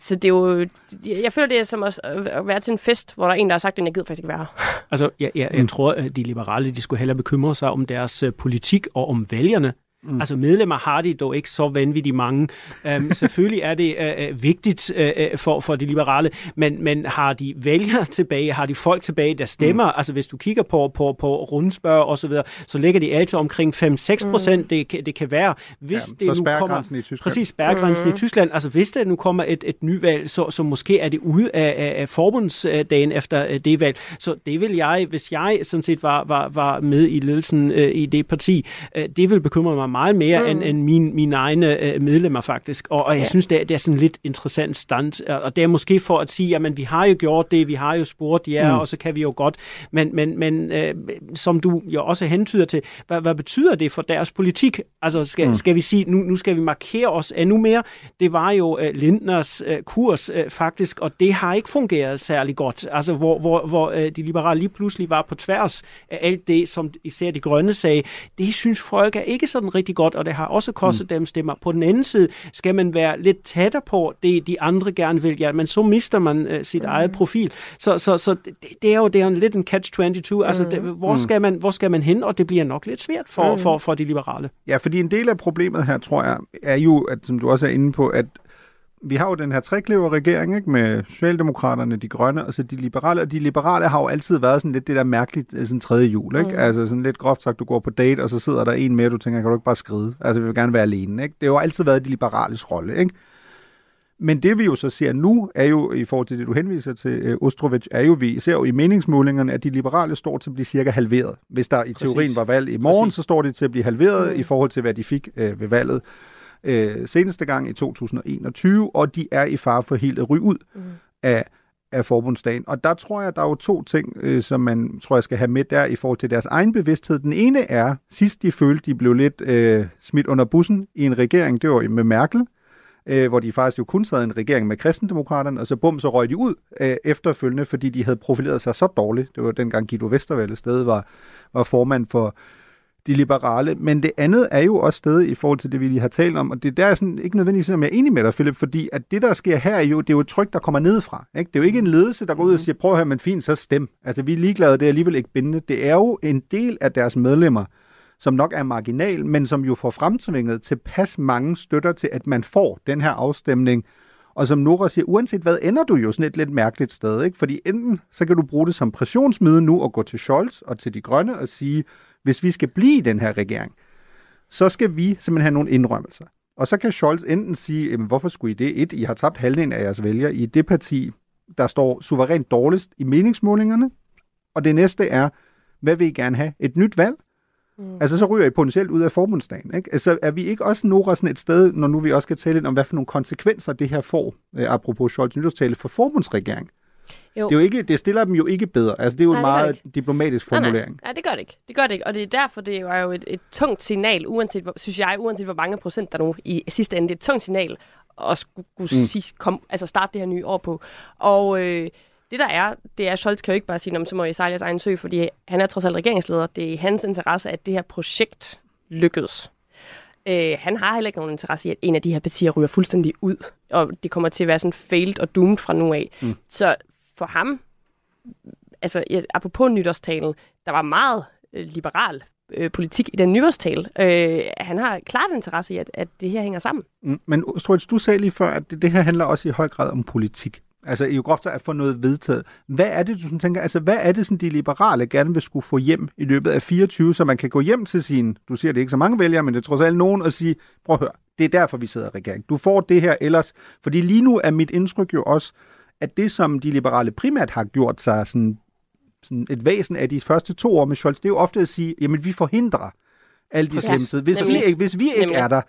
så det er jo, jeg føler, det er som at være til en fest, hvor der er en, der har sagt, at jeg gider faktisk ikke være her. Altså, jeg, jeg, jeg tror, at de liberale de skulle hellere bekymre sig om deres øh, politik og om vælgerne. Mm. Altså medlemmer har de dog ikke så vanvittigt mange. Um, selvfølgelig er det uh, vigtigt uh, for, for de liberale, men, men har de vælgere tilbage, har de folk tilbage, der stemmer? Mm. Altså hvis du kigger på, på, på rundspørg og så videre, så ligger de altid omkring 5-6 procent. Mm. Det, det kan være, hvis Ja, det nu kommer... i Tyskland. Præcis, spærregrænsen mm. i Tyskland. Altså hvis der nu kommer et, et nyvalg, så, så måske er det ude af, af, af forbundsdagen efter øh, det valg. Så det vil jeg, hvis jeg sådan set var, var, var med i ledelsen øh, i det parti, øh, det vil bekymre mig meget mere mm. end, end mine, mine egne øh, medlemmer faktisk. Og, og jeg ja. synes, det er, det er sådan lidt interessant stand. Og det er måske for at sige, jamen vi har jo gjort det, vi har jo spurgt jer, mm. og så kan vi jo godt. Men, men, men øh, som du jo også hentyder til, hvad, hvad betyder det for deres politik? Altså skal, mm. skal vi sige, nu, nu skal vi markere os endnu mere? Det var jo øh, Lindners øh, kurs øh, faktisk, og det har ikke fungeret særlig godt. Altså hvor, hvor, hvor øh, de liberale lige pludselig var på tværs af alt det, som især de grønne sagde. Det synes folk er ikke sådan rigtig godt, og det har også kostet mm. dem stemmer. På den anden side skal man være lidt tættere på det, de andre gerne vil. Ja, men så mister man øh, sit mm. eget profil. Så, så, så det, det er jo det er jo en lidt en catch-22. Altså, det, hvor, skal man, hvor skal man hen? Og det bliver nok lidt svært for, mm. for, for de liberale. Ja, fordi en del af problemet her, tror jeg, er jo, at, som du også er inde på, at vi har jo den her trekløver-regering, ikke, med Socialdemokraterne, de grønne og så de liberale, og de liberale har jo altid været sådan lidt det der mærkeligt, øh, sådan tredje jul, ikke? Mm. Altså sådan lidt groft sagt, du går på date, og så sidder der en med, og du tænker, kan du ikke bare skride? Altså, vi vil gerne være alene, ikke? Det har jo altid været de liberales rolle, ikke? Men det vi jo så ser nu, er jo i forhold til det, du henviser til, øh, Ostrovic, er jo, vi ser jo i meningsmålingerne, at de liberale står til at blive cirka halveret. Hvis der i Præcis. teorien var valg i morgen, Præcis. så står de til at blive halveret Mm. i forhold til, hvad de fik øh, ved valget øh, seneste gang i 2021, og de er i fare for helt at ryge ud Mm. af, af forbundsdagen. Og der tror jeg, der er jo to ting, øh, som man tror jeg skal have med der i forhold til deres egen bevidsthed. Den ene er, sidst de følte, de blev lidt øh, smidt under bussen i en regering, det var med Merkel, øh, hvor de faktisk jo kun sad i en regering med kristendemokraterne, og så bum, så røg de ud øh, efterfølgende, fordi de havde profileret sig så dårligt. Det var dengang Guido Westerwelle stadig var, var formand for de liberale. Men det andet er jo også stadig i forhold til det, vi lige har talt om, og det der er sådan, ikke nødvendigvis, om jeg er enig med dig, Philip, fordi at det, der sker her, er jo, det er jo et tryk, der kommer nedefra. Ikke? Det er jo ikke en ledelse, der går ud og siger, prøv at høre, men fint, så stem. Altså, vi er ligeglade, det er alligevel ikke bindende. Det er jo en del af deres medlemmer, som nok er marginal, men som jo får fremtvinget tilpas mange støtter til, at man får den her afstemning. Og som Nora siger, uanset hvad, ender du jo sådan et lidt mærkeligt sted. Ikke? Fordi enten så kan du bruge det som pressionsmiddel nu og gå til Scholz og til de grønne og sige, hvis vi skal blive i den her regering, så skal vi simpelthen have nogle indrømmelser. Og så kan Scholz enten sige, jamen, hvorfor skulle I det? Et, I har tabt halvdelen af jeres vælgere i det parti, der står suverænt dårligst i meningsmålingerne. Og det næste er, hvad vil I gerne have? Et nyt valg? Mm. Altså, så ryger I potentielt ud af forbundsdagen. Ikke? Altså, er vi ikke også Nora sådan et sted, når nu vi også skal tale lidt om, hvad for nogle konsekvenser det her får, øh, apropos Scholz nytårstale, for forbundsregering? Jo. Det, er jo ikke, det stiller dem jo ikke bedre. Altså, det er jo Nej, en meget diplomatisk Nej, formulering. nej, nej, det gør det ikke. Det gør det ikke, og det er derfor, det er jo et, et tungt signal, uanset, hvor, synes jeg, uanset hvor mange procent der nu i sidste ende, det er et tungt signal at skulle, skulle mm. sige, kom, altså starte det her nye år på. Og øh, det der er, det er, at Scholz kan jo ikke bare sige, "Nå, men så må I sejle jeres egen sø, fordi han er trods alt regeringsleder. Det er i hans interesse, at det her projekt lykkedes. Øh, han har heller ikke nogen interesse i, at en af de her partier ryger fuldstændig ud, og det kommer til at være sådan failed og doomed fra nu af. Mm. Så for ham, altså apropos nytårstalen, der var meget øh, liberal øh, politik i den nytårstale. Øh, han har klart interesse i, at, at det her hænger sammen. Mm, Men Struits, du sagde lige før, at det, det her handler også i høj grad om politik. Altså i groft at få noget vedtaget. Hvad er det, du sådan tænker, altså hvad er det, sådan, de liberale gerne vil skulle få hjem i løbet af 24, så man kan gå hjem til sin, du siger, det ikke så mange vælgere, men det er trods alt nogen, og sige, prøv at høre, det er derfor, vi sidder i regering. Du får det her ellers, fordi lige nu er mit indtryk jo også, at det, som de liberale primært har gjort sig sådan, sådan et væsen af de første to år med Scholz, det er jo ofte at sige, jamen vi forhindrer alle de slemmeste. Hvis, vi ikke, hvis vi ikke Nemlig. er der,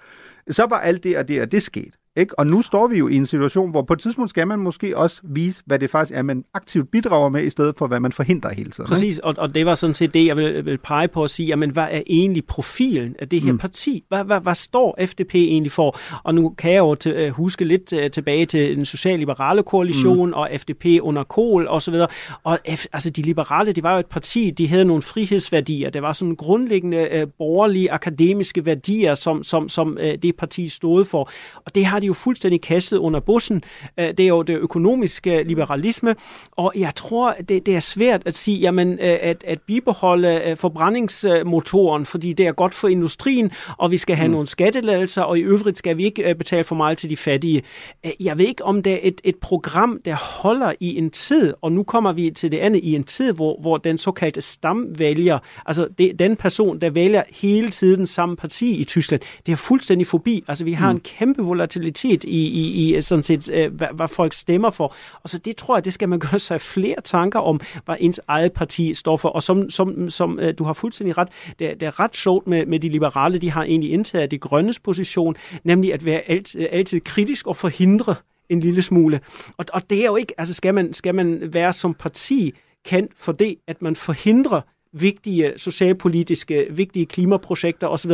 så var alt det og det og det sket. Ikke? Og nu står vi jo i en situation, hvor på et tidspunkt skal man måske også vise, hvad det faktisk er, man aktivt bidrager med, i stedet for, hvad man forhindrer hele tiden. Præcis, og, og det var sådan set det, jeg vil, vil pege på at sige, jamen hvad er egentlig profilen af det her mm. parti? Hvad, hvad, hvad står FDP egentlig for? Og nu kan jeg jo til, øh, huske lidt uh, tilbage til den socialliberale koalition mm. og FDP under Kohl og så videre. Og F, altså de liberale, det var jo et parti, de havde nogle frihedsværdier. Det var sådan grundlæggende uh, borgerlige, akademiske værdier, som, som, som uh, det parti stod for. Og det har de jo fuldstændig kastet under bussen. Øh, det er jo det økonomiske liberalisme, og jeg tror, det, det er svært at sige, jamen, øh, at, at bibeholde øh, forbrændingsmotoren, fordi det er godt for industrien, og vi skal have mm. nogle skatteladelser, og i øvrigt skal vi ikke betale for meget til de fattige. Jeg ved ikke, om det er et, et program, der holder i en tid, og nu kommer vi til det andet, i en tid, hvor, hvor den såkaldte stamvælger, altså det, den person, der vælger hele tiden samme parti i Tyskland, det er fuldstændig forbi. Altså vi har mm. en kæmpe volatilitet i, i, i øh, sådan set, øh, hvad, hvad folk stemmer for. Og så det tror jeg, det skal man gøre sig flere tanker om, hvad ens eget parti står for. Og som, som, som øh, du har fuldstændig ret, det, det er ret sjovt med, med de liberale, de har egentlig indtaget det grønnes position, nemlig at være alt, øh, altid kritisk og forhindre en lille smule. Og, og det er jo ikke, altså skal man, skal man være som parti kendt for det, at man forhindrer vigtige socialpolitiske, vigtige klimaprojekter osv.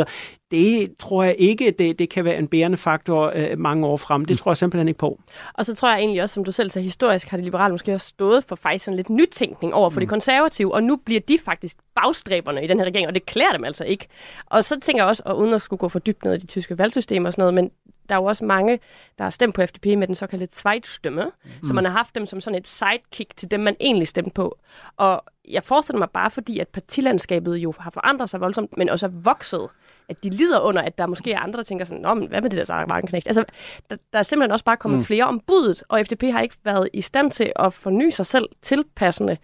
Det tror jeg ikke, det, det kan være en bærende faktor øh, mange år frem. Det mm. tror jeg simpelthen ikke på. Og så tror jeg egentlig også, som du selv sagde, historisk har de liberale måske også stået for faktisk sådan lidt nytænkning over for mm. de konservative, og nu bliver de faktisk bagstræberne i den her regering, og det klæder dem altså ikke. Og så tænker jeg også, og uden at skulle gå for dybt ned i de tyske valgsystemer og sådan noget, men der er jo også mange, der har stemt på FDP med den såkaldte Zweitstemme, mm. så man har haft dem som sådan et sidekick til dem, man egentlig stemte på. Og jeg forestiller mig bare, fordi at partilandskabet jo har forandret sig voldsomt, men også er vokset, at de lider under, at der måske er andre, der tænker sådan, Nå, men hvad med det der Sarah Altså, der, der er simpelthen også bare kommet mm. flere om budet, og FDP har ikke været i stand til at forny sig selv tilpassende,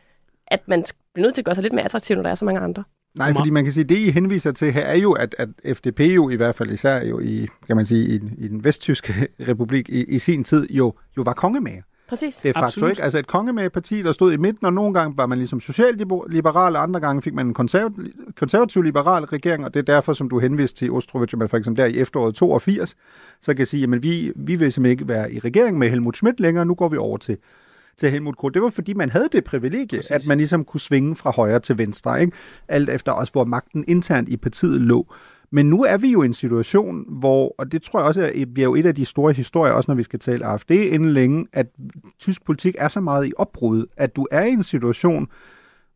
at man bliver nødt til at gøre sig lidt mere attraktiv, når der er så mange andre. Nej, fordi man kan sige, det I henviser til her er jo, at, at FDP jo i hvert fald især jo i, kan man sige, i, i den vesttyske republik i, i sin tid jo, jo var kongemager. Præcis. Det er faktisk ikke. Altså et kongemagerparti, der stod i midten, og nogle gange var man ligesom socialliberal, og andre gange fik man en konservativ, konservativ liberal regering, og det er derfor, som du henviste til Ostrovic, man for eksempel der i efteråret 82, så kan sige, at vi, vi vil simpelthen ikke være i regering med Helmut Schmidt længere, nu går vi over til til Helmut Kohl. Det var fordi, man havde det privilegie, Præcis. at man ligesom kunne svinge fra højre til venstre, ikke? alt efter også, hvor magten internt i partiet lå. Men nu er vi jo i en situation, hvor, og det tror jeg også er, bliver jo et af de store historier, også når vi skal tale AFD inden længe, at tysk politik er så meget i opbrud, at du er i en situation,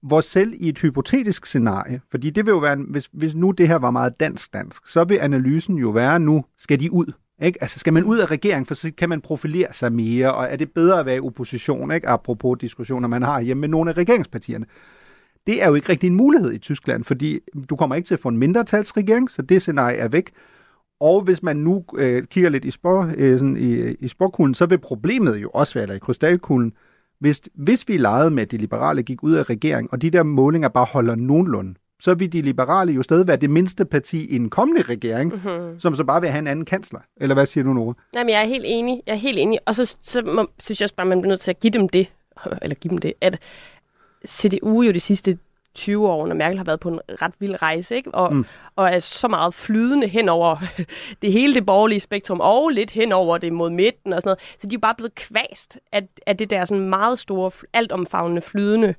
hvor selv i et hypotetisk scenarie, fordi det vil jo være, hvis, hvis nu det her var meget dansk-dansk, så vil analysen jo være, nu skal de ud. Ikke? Altså skal man ud af regeringen, for så kan man profilere sig mere, og er det bedre at være i opposition, ikke? apropos diskussioner, man har hjemme med nogle af regeringspartierne. Det er jo ikke rigtig en mulighed i Tyskland, fordi du kommer ikke til at få en mindretalsregering, så det scenarie er væk. Og hvis man nu øh, kigger lidt i, spor, øh, sådan i, i sporkuglen, så vil problemet jo også være, eller i krystalkuglen, hvis, hvis vi legede med, at de liberale gik ud af regeringen, og de der målinger bare holder nogenlunde, så vil de liberale jo stadig være det mindste parti i en kommende regering, mm-hmm. som så bare vil have en anden kansler. Eller hvad siger du, Nora? Jamen, jeg er helt enig. Jeg er helt enig. Og så, så må, synes jeg også bare, man bliver nødt til at give dem det, eller give dem det, at CDU jo de sidste 20 år, når Merkel har været på en ret vild rejse, ikke? Og, mm. og er så meget flydende hen over det hele det borgerlige spektrum, og lidt hen over det mod midten og sådan noget. Så de er bare blevet kvæst af, af det der sådan meget store, altomfavnende, flydende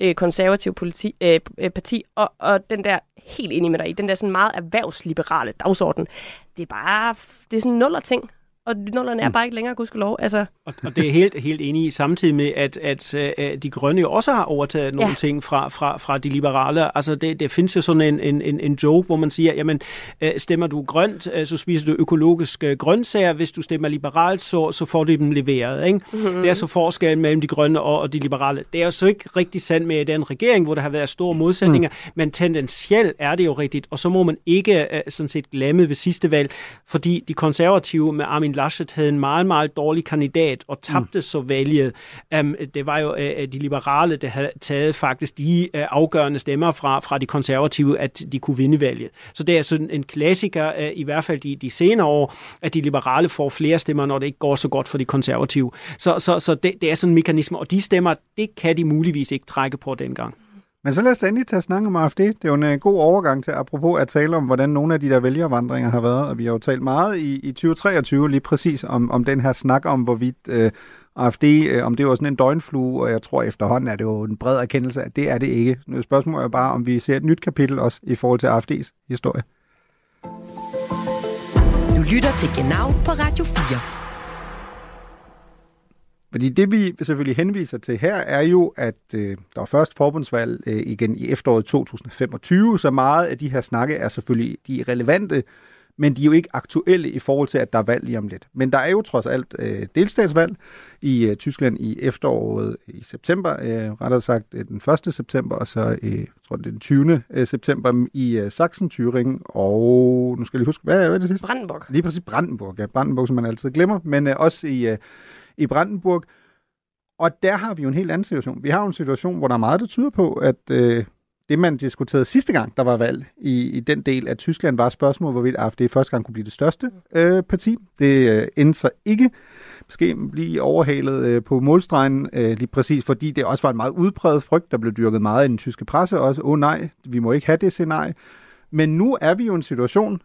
øh, konservative politi, øh, øh, parti, og, og den der, helt enig med dig i, den der sådan meget erhvervsliberale dagsorden, det er bare, det er sådan nuller ting og nullerne er mm. bare ikke længere, gudskelov. Altså. Og, og det er helt, helt enig i, samtidig med, at, at, at de grønne jo også har overtaget nogle ja. ting fra, fra, fra de liberale. Altså, det, det findes jo sådan en, en, en, en joke, hvor man siger, jamen, øh, stemmer du grønt, øh, så spiser du økologiske grøntsager. Hvis du stemmer liberalt, så, så får du dem leveret. Ikke? Mm-hmm. Det er så forskellen mellem de grønne og, og de liberale. Det er jo så ikke rigtig sandt med den regering, hvor der har været store modsætninger, mm. men tendensielt er det jo rigtigt. Og så må man ikke sådan set glemme ved sidste valg, fordi de konservative med Armin Laschet havde en meget, meget dårlig kandidat og tabte mm. så valget. Um, det var jo uh, de liberale, der havde taget faktisk de uh, afgørende stemmer fra, fra de konservative, at de kunne vinde valget. Så det er sådan en klassiker, uh, i hvert fald de, de senere år, at de liberale får flere stemmer, når det ikke går så godt for de konservative. Så, så, så det, det er sådan en mekanisme, og de stemmer, det kan de muligvis ikke trække på dengang. Men så lad os da endelig tage snakke om AFD. Det er jo en uh, god overgang til, apropos at tale om, hvordan nogle af de der vælgervandringer har været. Og vi har jo talt meget i, i 2023 lige præcis om, om den her snak om, hvorvidt øh, AFD, øh, om det var sådan en døgnflue, og jeg tror efterhånden er det jo en bred erkendelse, at det er det ikke. Nu spørgsmålet er bare, om vi ser et nyt kapitel også i forhold til AFD's historie. Du lytter til Genau på Radio 4. Fordi det, vi selvfølgelig henviser til her, er jo, at øh, der var først forbundsvalg øh, igen i efteråret 2025, så meget af de her snakke er selvfølgelig de relevante, men de er jo ikke aktuelle i forhold til, at der er valg lige om lidt. Men der er jo trods alt øh, delstatsvalg i øh, Tyskland i efteråret i september, øh, rettere sagt øh, den 1. september, og så øh, jeg tror, det er den 20. Øh, september i øh, Sachsen, Thüringen, og nu skal jeg lige huske, hvad, hvad er det sidste? Brandenburg. Lige præcis Brandenburg, ja, Brandenburg, som man altid glemmer, men øh, også i, øh, i Brandenburg. Og der har vi jo en helt anden situation. Vi har jo en situation, hvor der er meget, der tyder på, at øh, det, man diskuterede sidste gang, der var valg i, i den del af Tyskland, var spørgsmålet, hvorvidt AfD første gang kunne blive det største øh, parti. Det øh, endte sig ikke. Måske blive overhalet øh, på målstregen, øh, lige præcis fordi det også var en meget udpræget frygt, der blev dyrket meget i den tyske presse også. Åh oh, nej, vi må ikke have det scenarie. Men nu er vi jo i en situation,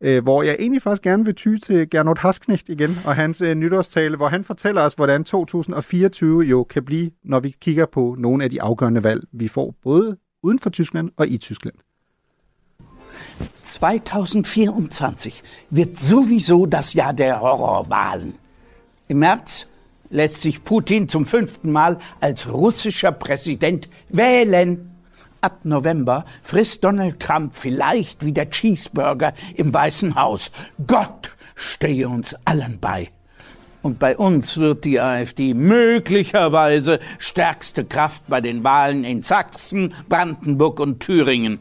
øh, hvor jeg egentlig faktisk gerne vil ty til Gernot Hasknecht igen, og hans øh, nytårstale, hvor han fortæller os, hvordan 2024 jo kan blive, når vi kigger på nogle af de afgørende valg, vi får, både uden for Tyskland og i Tyskland. 2024 wird sowieso das Jahr der Horrorwahlen. Im März lässt sich Putin zum fünften Mal als russischer Präsident wählen. Ab November frisst Donald Trump vielleicht wieder Cheeseburger im Weißen Haus. Gott stehe uns allen bei. Und bei uns wird die AfD möglicherweise stärkste Kraft bei den Wahlen in Sachsen, Brandenburg und Thüringen.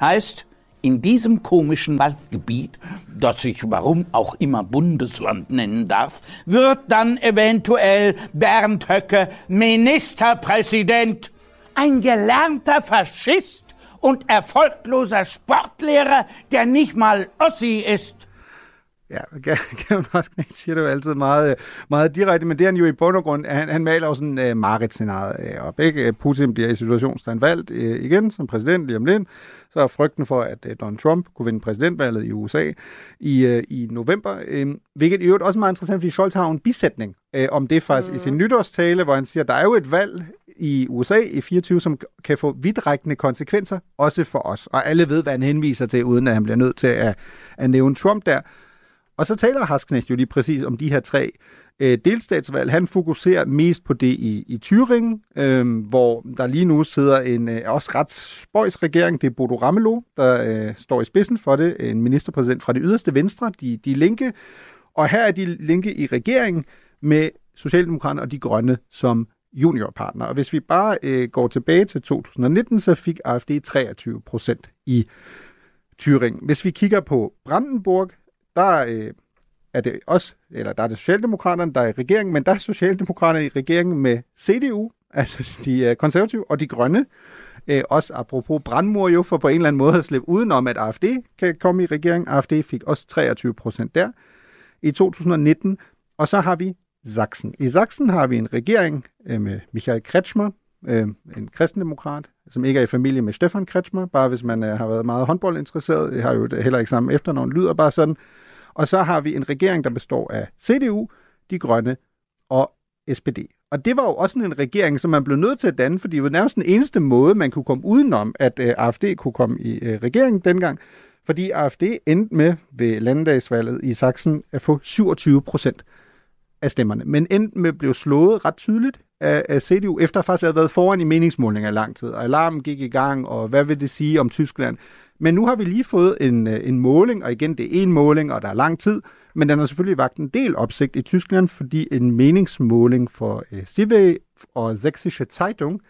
Heißt, in diesem komischen Waldgebiet, das sich warum auch immer Bundesland nennen darf, wird dann eventuell Bernd Höcke Ministerpräsident. Ein gelernter Faschist und erfolgloser Sportlehrer, der nicht mal Ossi ist. Ja, Gavin Masknek siger det jo altid meget, meget direkte, men det er han jo i bund og grund, han, han maler jo sådan uh, Marit-scenariet, og begge Putin bliver i situationstegn valgt uh, igen som præsident lige om lidt, så er frygten for, at uh, Donald Trump kunne vinde præsidentvalget i USA i, uh, i november, uh, hvilket i øvrigt også er meget interessant, fordi Scholz har en bisætning uh, om det faktisk mm. i sin nytårstale, hvor han siger, at der er jo et valg i USA i 24, som kan få vidtrækkende konsekvenser, også for os. Og alle ved, hvad han henviser til, uden at han bliver nødt til at, at nævne Trump der. Og så taler Hasknecht jo lige præcis om de her tre øh, delstatsvalg. Han fokuserer mest på det i, i Thüringen, øh, hvor der lige nu sidder en øh, også ret spøjs regering. Det er Bodo Ramelow, der øh, står i spidsen for det. En ministerpræsident fra det yderste venstre, de, de linke. Og her er de linke i regeringen med Socialdemokraterne og de grønne som juniorpartner. Og hvis vi bare øh, går tilbage til 2019, så fik AfD 23 procent i Thüringen. Hvis vi kigger på Brandenburg, der øh, er det også, eller der er det Socialdemokraterne, der er i regeringen, men der er Socialdemokraterne i regeringen med CDU, altså de øh, konservative, og de grønne. Øh, også apropos brandmur jo, for på en eller anden måde at slippe udenom, at AFD kan komme i regeringen. AFD fik også 23 procent der i 2019. Og så har vi Sachsen. I Sachsen har vi en regering øh, med Michael Kretschmer, øh, en kristendemokrat, som ikke er i familie med Stefan Kretschmer, bare hvis man øh, har været meget håndboldinteresseret. Jeg har jo øh, heller ikke samme efternavn, lyder bare sådan. Og så har vi en regering, der består af CDU, De Grønne og SPD. Og det var jo også en regering, som man blev nødt til at danne, fordi det var nærmest den eneste måde, man kunne komme udenom, at øh, AFD kunne komme i øh, regeringen dengang. Fordi AFD endte med ved landdagsvalget i Sachsen at få 27 procent af stemmerne, men endte med at blive slået ret tydeligt af, af CDU, efter faktisk havde været foran i meningsmålinger i lang tid, og alarmen gik i gang, og hvad vil det sige om Tyskland? Men nu har vi lige fået en, øh, en måling, og igen, det er en måling, og der er lang tid, men den har selvfølgelig vagt en del opsigt i Tyskland, fordi en meningsmåling for øh, uh, Sive og Sächsische Zeitung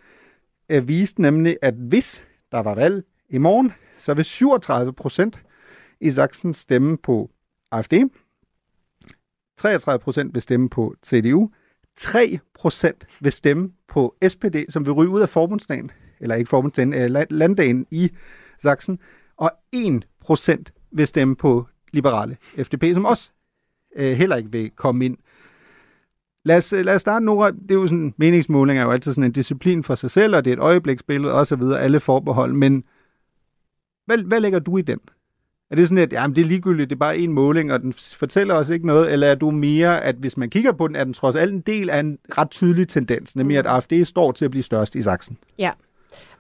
uh, viste nemlig, at hvis der var valg i morgen, så vil 37 procent i Sachsen stemme på AfD, 33 procent vil stemme på CDU, 3 procent vil stemme på SPD, som vil ryge ud af forbundsdagen, eller ikke forbundsdagen, øh, uh, landdagen i Sachsen, og 1% vil stemme på liberale FDP, som også øh, heller ikke vil komme ind. Lad os, øh, lad os starte, Nora. Det er jo sådan, meningsmåling er jo altid sådan en disciplin for sig selv, og det er et øjebliksbillede og så videre, alle forbehold, men hvad, hvad lægger du i den? Er det sådan, at jamen, det er ligegyldigt, det er bare en måling, og den fortæller os ikke noget, eller er du mere, at hvis man kigger på den, er den trods alt en del af en ret tydelig tendens, nemlig at AfD står til at blive størst i Sachsen? Ja,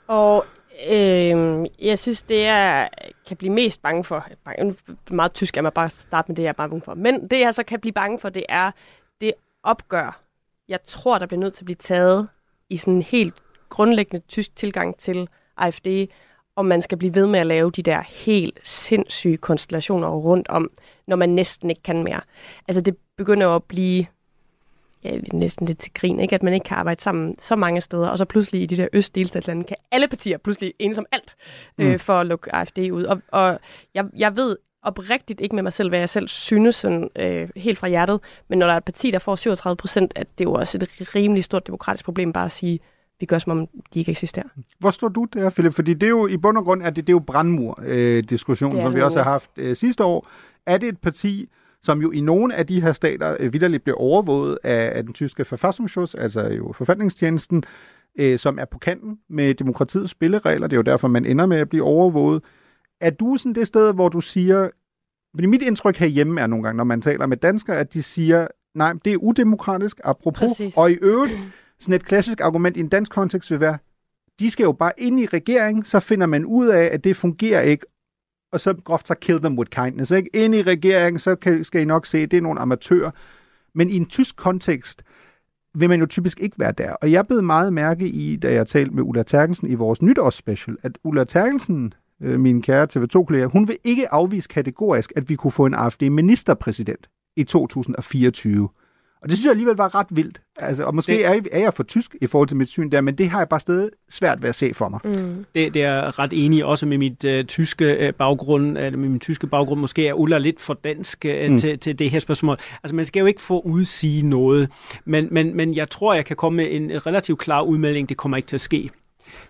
og Øh, jeg synes, det jeg kan blive mest bange for, meget tysk er man bare starte med det, jeg er bange for, men det jeg så kan blive bange for, det er det opgør, jeg tror, der bliver nødt til at blive taget i sådan en helt grundlæggende tysk tilgang til AFD, om man skal blive ved med at lave de der helt sindssyge konstellationer rundt om, når man næsten ikke kan mere. Altså det begynder jo at blive ja, næsten lidt til grin, ikke? at man ikke kan arbejde sammen så mange steder, og så pludselig i de der østdelstatslande kan alle partier pludselig enes om alt øh, mm. for at lukke AFD ud. Og, og jeg, jeg ved oprigtigt ikke med mig selv, hvad jeg selv synes sådan, øh, helt fra hjertet, men når der er et parti, der får 37 procent, at det er jo også et rimelig stort demokratisk problem bare at sige, vi gør som om de ikke eksisterer. Hvor står du der, Philip? Fordi det er jo i bund og grund, at det, det er jo brandmur-diskussionen, øh, som vi også har haft øh, sidste år. Er det et parti, som jo i nogle af de her stater øh, vidderligt bliver overvåget af, af den tyske Verfassungsschutz, altså jo forfatningstjenesten, øh, som er på kanten med demokratiets spilleregler. Det er jo derfor, man ender med at blive overvåget. Er du sådan det sted, hvor du siger, fordi mit indtryk herhjemme er nogle gange, når man taler med danskere, at de siger, nej, det er udemokratisk, apropos. Præcis. Og i øvrigt, sådan et klassisk argument i en dansk kontekst vil være, de skal jo bare ind i regeringen, så finder man ud af, at det fungerer ikke, og så groft så kill them with kindness. Ikke? Ind i regeringen, så kan, skal I nok se, at det er nogle amatører. Men i en tysk kontekst vil man jo typisk ikke være der. Og jeg blev meget mærke i, da jeg talte med Ulla Terkelsen i vores nytårsspecial, at Ulla Terkelsen, øh, min kære TV2-kollega, hun vil ikke afvise kategorisk, at vi kunne få en AFD-ministerpræsident i 2024. Og det synes jeg alligevel var ret vildt. Altså, og måske det, er, er jeg for tysk i forhold til mit syn der, men det har jeg bare stadig svært ved at se for mig. Mm. Det, det er ret enig også med mit uh, tyske uh, baggrund, eller med min tyske baggrund. Måske er Ulla lidt for dansk uh, mm. til, til det her spørgsmål. Altså, man skal jo ikke få udsige noget, men, men, men jeg tror, jeg kan komme med en relativt klar udmelding. Det kommer ikke til at ske.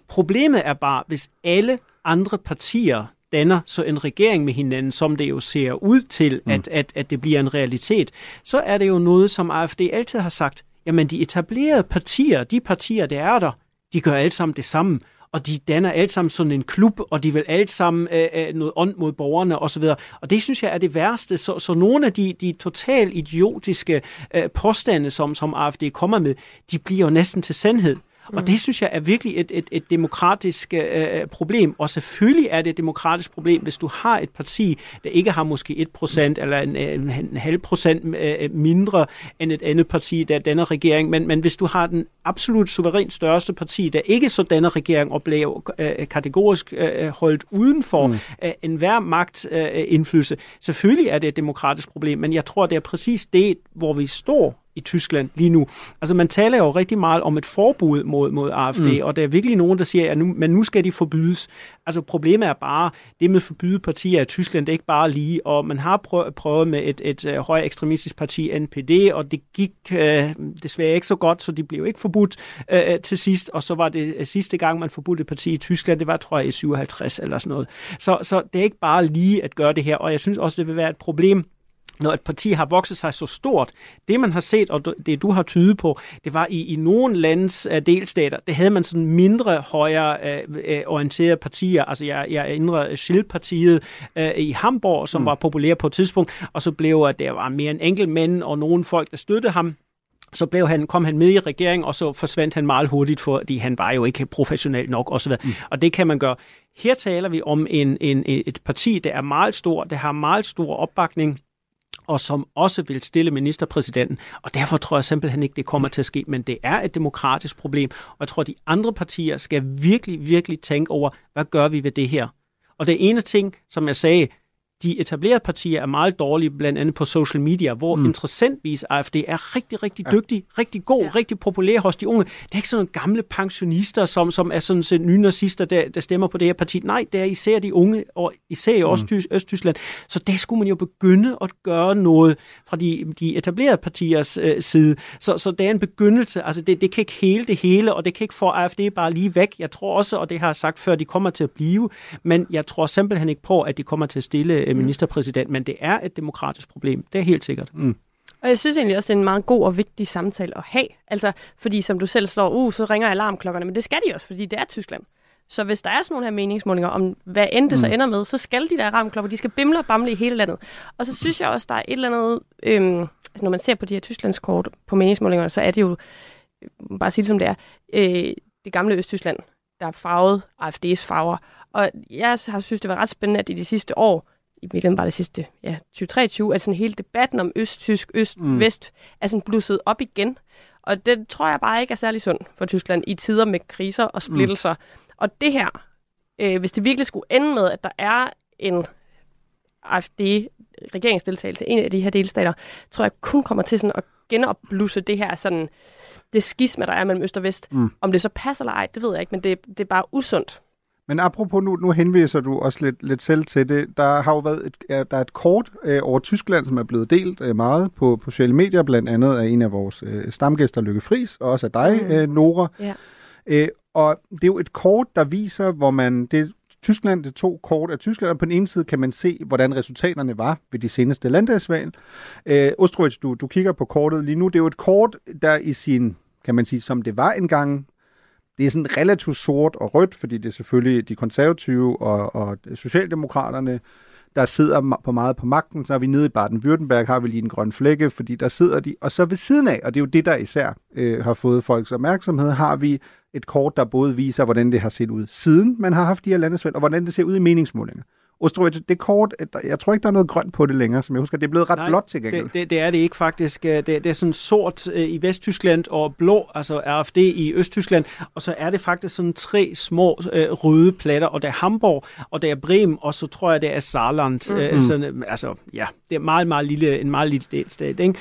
Problemet er bare, hvis alle andre partier danner så en regering med hinanden, som det jo ser ud til, mm. at, at, at det bliver en realitet, så er det jo noget, som AFD altid har sagt, jamen de etablerede partier, de partier, der er der, de gør alle sammen det samme, og de danner alle sammen sådan en klub, og de vil alle sammen øh, øh noget ånd mod borgerne osv. Og det synes jeg er det værste. Så, så nogle af de, de totalt idiotiske øh, påstande, som, som AFD kommer med, de bliver jo næsten til sandhed. Og mm. det synes jeg er virkelig et, et, et demokratisk øh, problem. Og selvfølgelig er det et demokratisk problem, hvis du har et parti, der ikke har måske 1% eller en, en, en halv procent øh, mindre end et andet parti, der danner regering. Men, men hvis du har den absolut suverænt største parti, der ikke så danner regering og bliver øh, kategorisk øh, holdt uden for mm. øh, enhver magtindflydelse, øh, selvfølgelig er det et demokratisk problem. Men jeg tror, det er præcis det, hvor vi står i Tyskland lige nu. Altså man taler jo rigtig meget om et forbud mod, mod AFD, mm. og der er virkelig nogen, der siger, at nu, men nu skal de forbydes. Altså problemet er bare, det med forbyde partier i Tyskland, det er ikke bare lige, og man har prøvet, prøvet med et, et, et øh, højere ekstremistisk parti, NPD, og det gik øh, desværre ikke så godt, så de blev ikke forbudt øh, til sidst, og så var det øh, sidste gang, man forbudte et parti i Tyskland, det var, tror jeg, i 57 eller sådan noget. Så, så det er ikke bare lige at gøre det her, og jeg synes også, det vil være et problem, når et parti har vokset sig så stort. Det, man har set, og det du har tydet på, det var i, i nogle landes uh, delstater, det havde man sådan mindre højere uh, uh, orienterede partier. Altså, jeg, jeg indre Schildpartiet uh, i Hamburg, som mm. var populær på et tidspunkt, og så blev at der var mere en enkelt mænd og nogle folk, der støttede ham så blev han, kom han med i regeringen, og så forsvandt han meget hurtigt, fordi han var jo ikke professionel nok osv. Mm. Og det kan man gøre. Her taler vi om en, en, et parti, der er meget stor, der har meget stor opbakning og som også vil stille ministerpræsidenten. Og derfor tror jeg simpelthen ikke, det kommer til at ske. Men det er et demokratisk problem, og jeg tror, de andre partier skal virkelig, virkelig tænke over, hvad gør vi ved det her? Og det ene ting, som jeg sagde, de etablerede partier er meget dårlige, blandt andet på social media, hvor mm. interessantvis AFD er rigtig, rigtig dygtig, ja. rigtig god, ja. rigtig populær hos de unge. Det er ikke sådan nogle gamle pensionister, som, som er sådan set nye nazister, der, der stemmer på det her parti. Nej, det er især de unge, og især i mm. Østtyskland. Så det skulle man jo begynde at gøre noget fra de, de etablerede partiers øh, side. Så, så det er en begyndelse. Altså, det, det kan ikke hele det hele, og det kan ikke få AFD bare lige væk. Jeg tror også, og det har jeg sagt før, de kommer til at blive, men jeg tror simpelthen ikke på, at de kommer til at stille Øh, ministerpræsident, men det er et demokratisk problem. Det er helt sikkert. Mm. Og jeg synes egentlig også, det er en meget god og vigtig samtale at have. Altså, fordi som du selv slår, uh, så ringer alarmklokkerne, men det skal de også, fordi det er Tyskland. Så hvis der er sådan nogle her meningsmålinger om, hvad end det mm. så ender med, så skal de der alarmklokker, de skal bimle og bamle i hele landet. Og så synes jeg også, der er et eller andet, øhm, altså når man ser på de her Tysklandskort på meningsmålingerne, så er det jo, øh, bare sige det som det er, øh, det gamle Østtyskland, der er farvet AFD's farver. Og jeg har synes, det var ret spændende, at i de sidste år, i virkeligheden bare det sidste ja, 2023, at sådan hele debatten om øst-tysk, øst-vest mm. er sådan blusset op igen. Og det tror jeg bare ikke er særlig sundt for Tyskland i tider med kriser og splittelser. Mm. Og det her, øh, hvis det virkelig skulle ende med, at der er en AFD-regeringsdeltagelse i en af de her delstater, tror jeg kun kommer til sådan at genopblusse det her sådan, det skisma, der er mellem Øst og Vest. Mm. Om det så passer eller ej, det ved jeg ikke, men det, det er bare usundt. Men apropos nu, nu henviser du også lidt, lidt selv til det. Der har jo været et, der er et kort øh, over Tyskland, som er blevet delt øh, meget på, på sociale medier, blandt andet af en af vores øh, stamgæster, Lykke Friis, og også af dig, mm. øh, Nora. Ja. Øh, og det er jo et kort, der viser, hvor man... Det, Tyskland, det to kort af Tyskland, og på den ene side kan man se, hvordan resultaterne var ved de seneste landdagsvalg. Øh, Ostrovich, du, du kigger på kortet lige nu. Det er jo et kort, der i sin, kan man sige, som det var engang, det er sådan relativt sort og rødt, fordi det er selvfølgelig de konservative og, og socialdemokraterne, der sidder på meget på magten. Så er vi nede i Baden-Württemberg, har vi lige en grøn flække, fordi der sidder de. Og så ved siden af, og det er jo det, der især øh, har fået folks opmærksomhed, har vi et kort, der både viser, hvordan det har set ud siden man har haft de her landesvalg, og hvordan det ser ud i meningsmålinger. Ostrovich, det kort, jeg tror ikke, der er noget grønt på det længere, som jeg husker. Det er blevet ret Nej, blåt til gengæld. Det, det, det er det ikke faktisk. Det, det er sådan sort øh, i Vesttyskland og blå, altså RFD i Østtyskland. Og så er det faktisk sådan tre små øh, røde platter, og det er Hamburg, og det er Bremen, og så tror jeg, det er Saarland. Mm. Øh, sådan, altså, ja, det er meget, meget lille, en meget lille delstat. Ikke?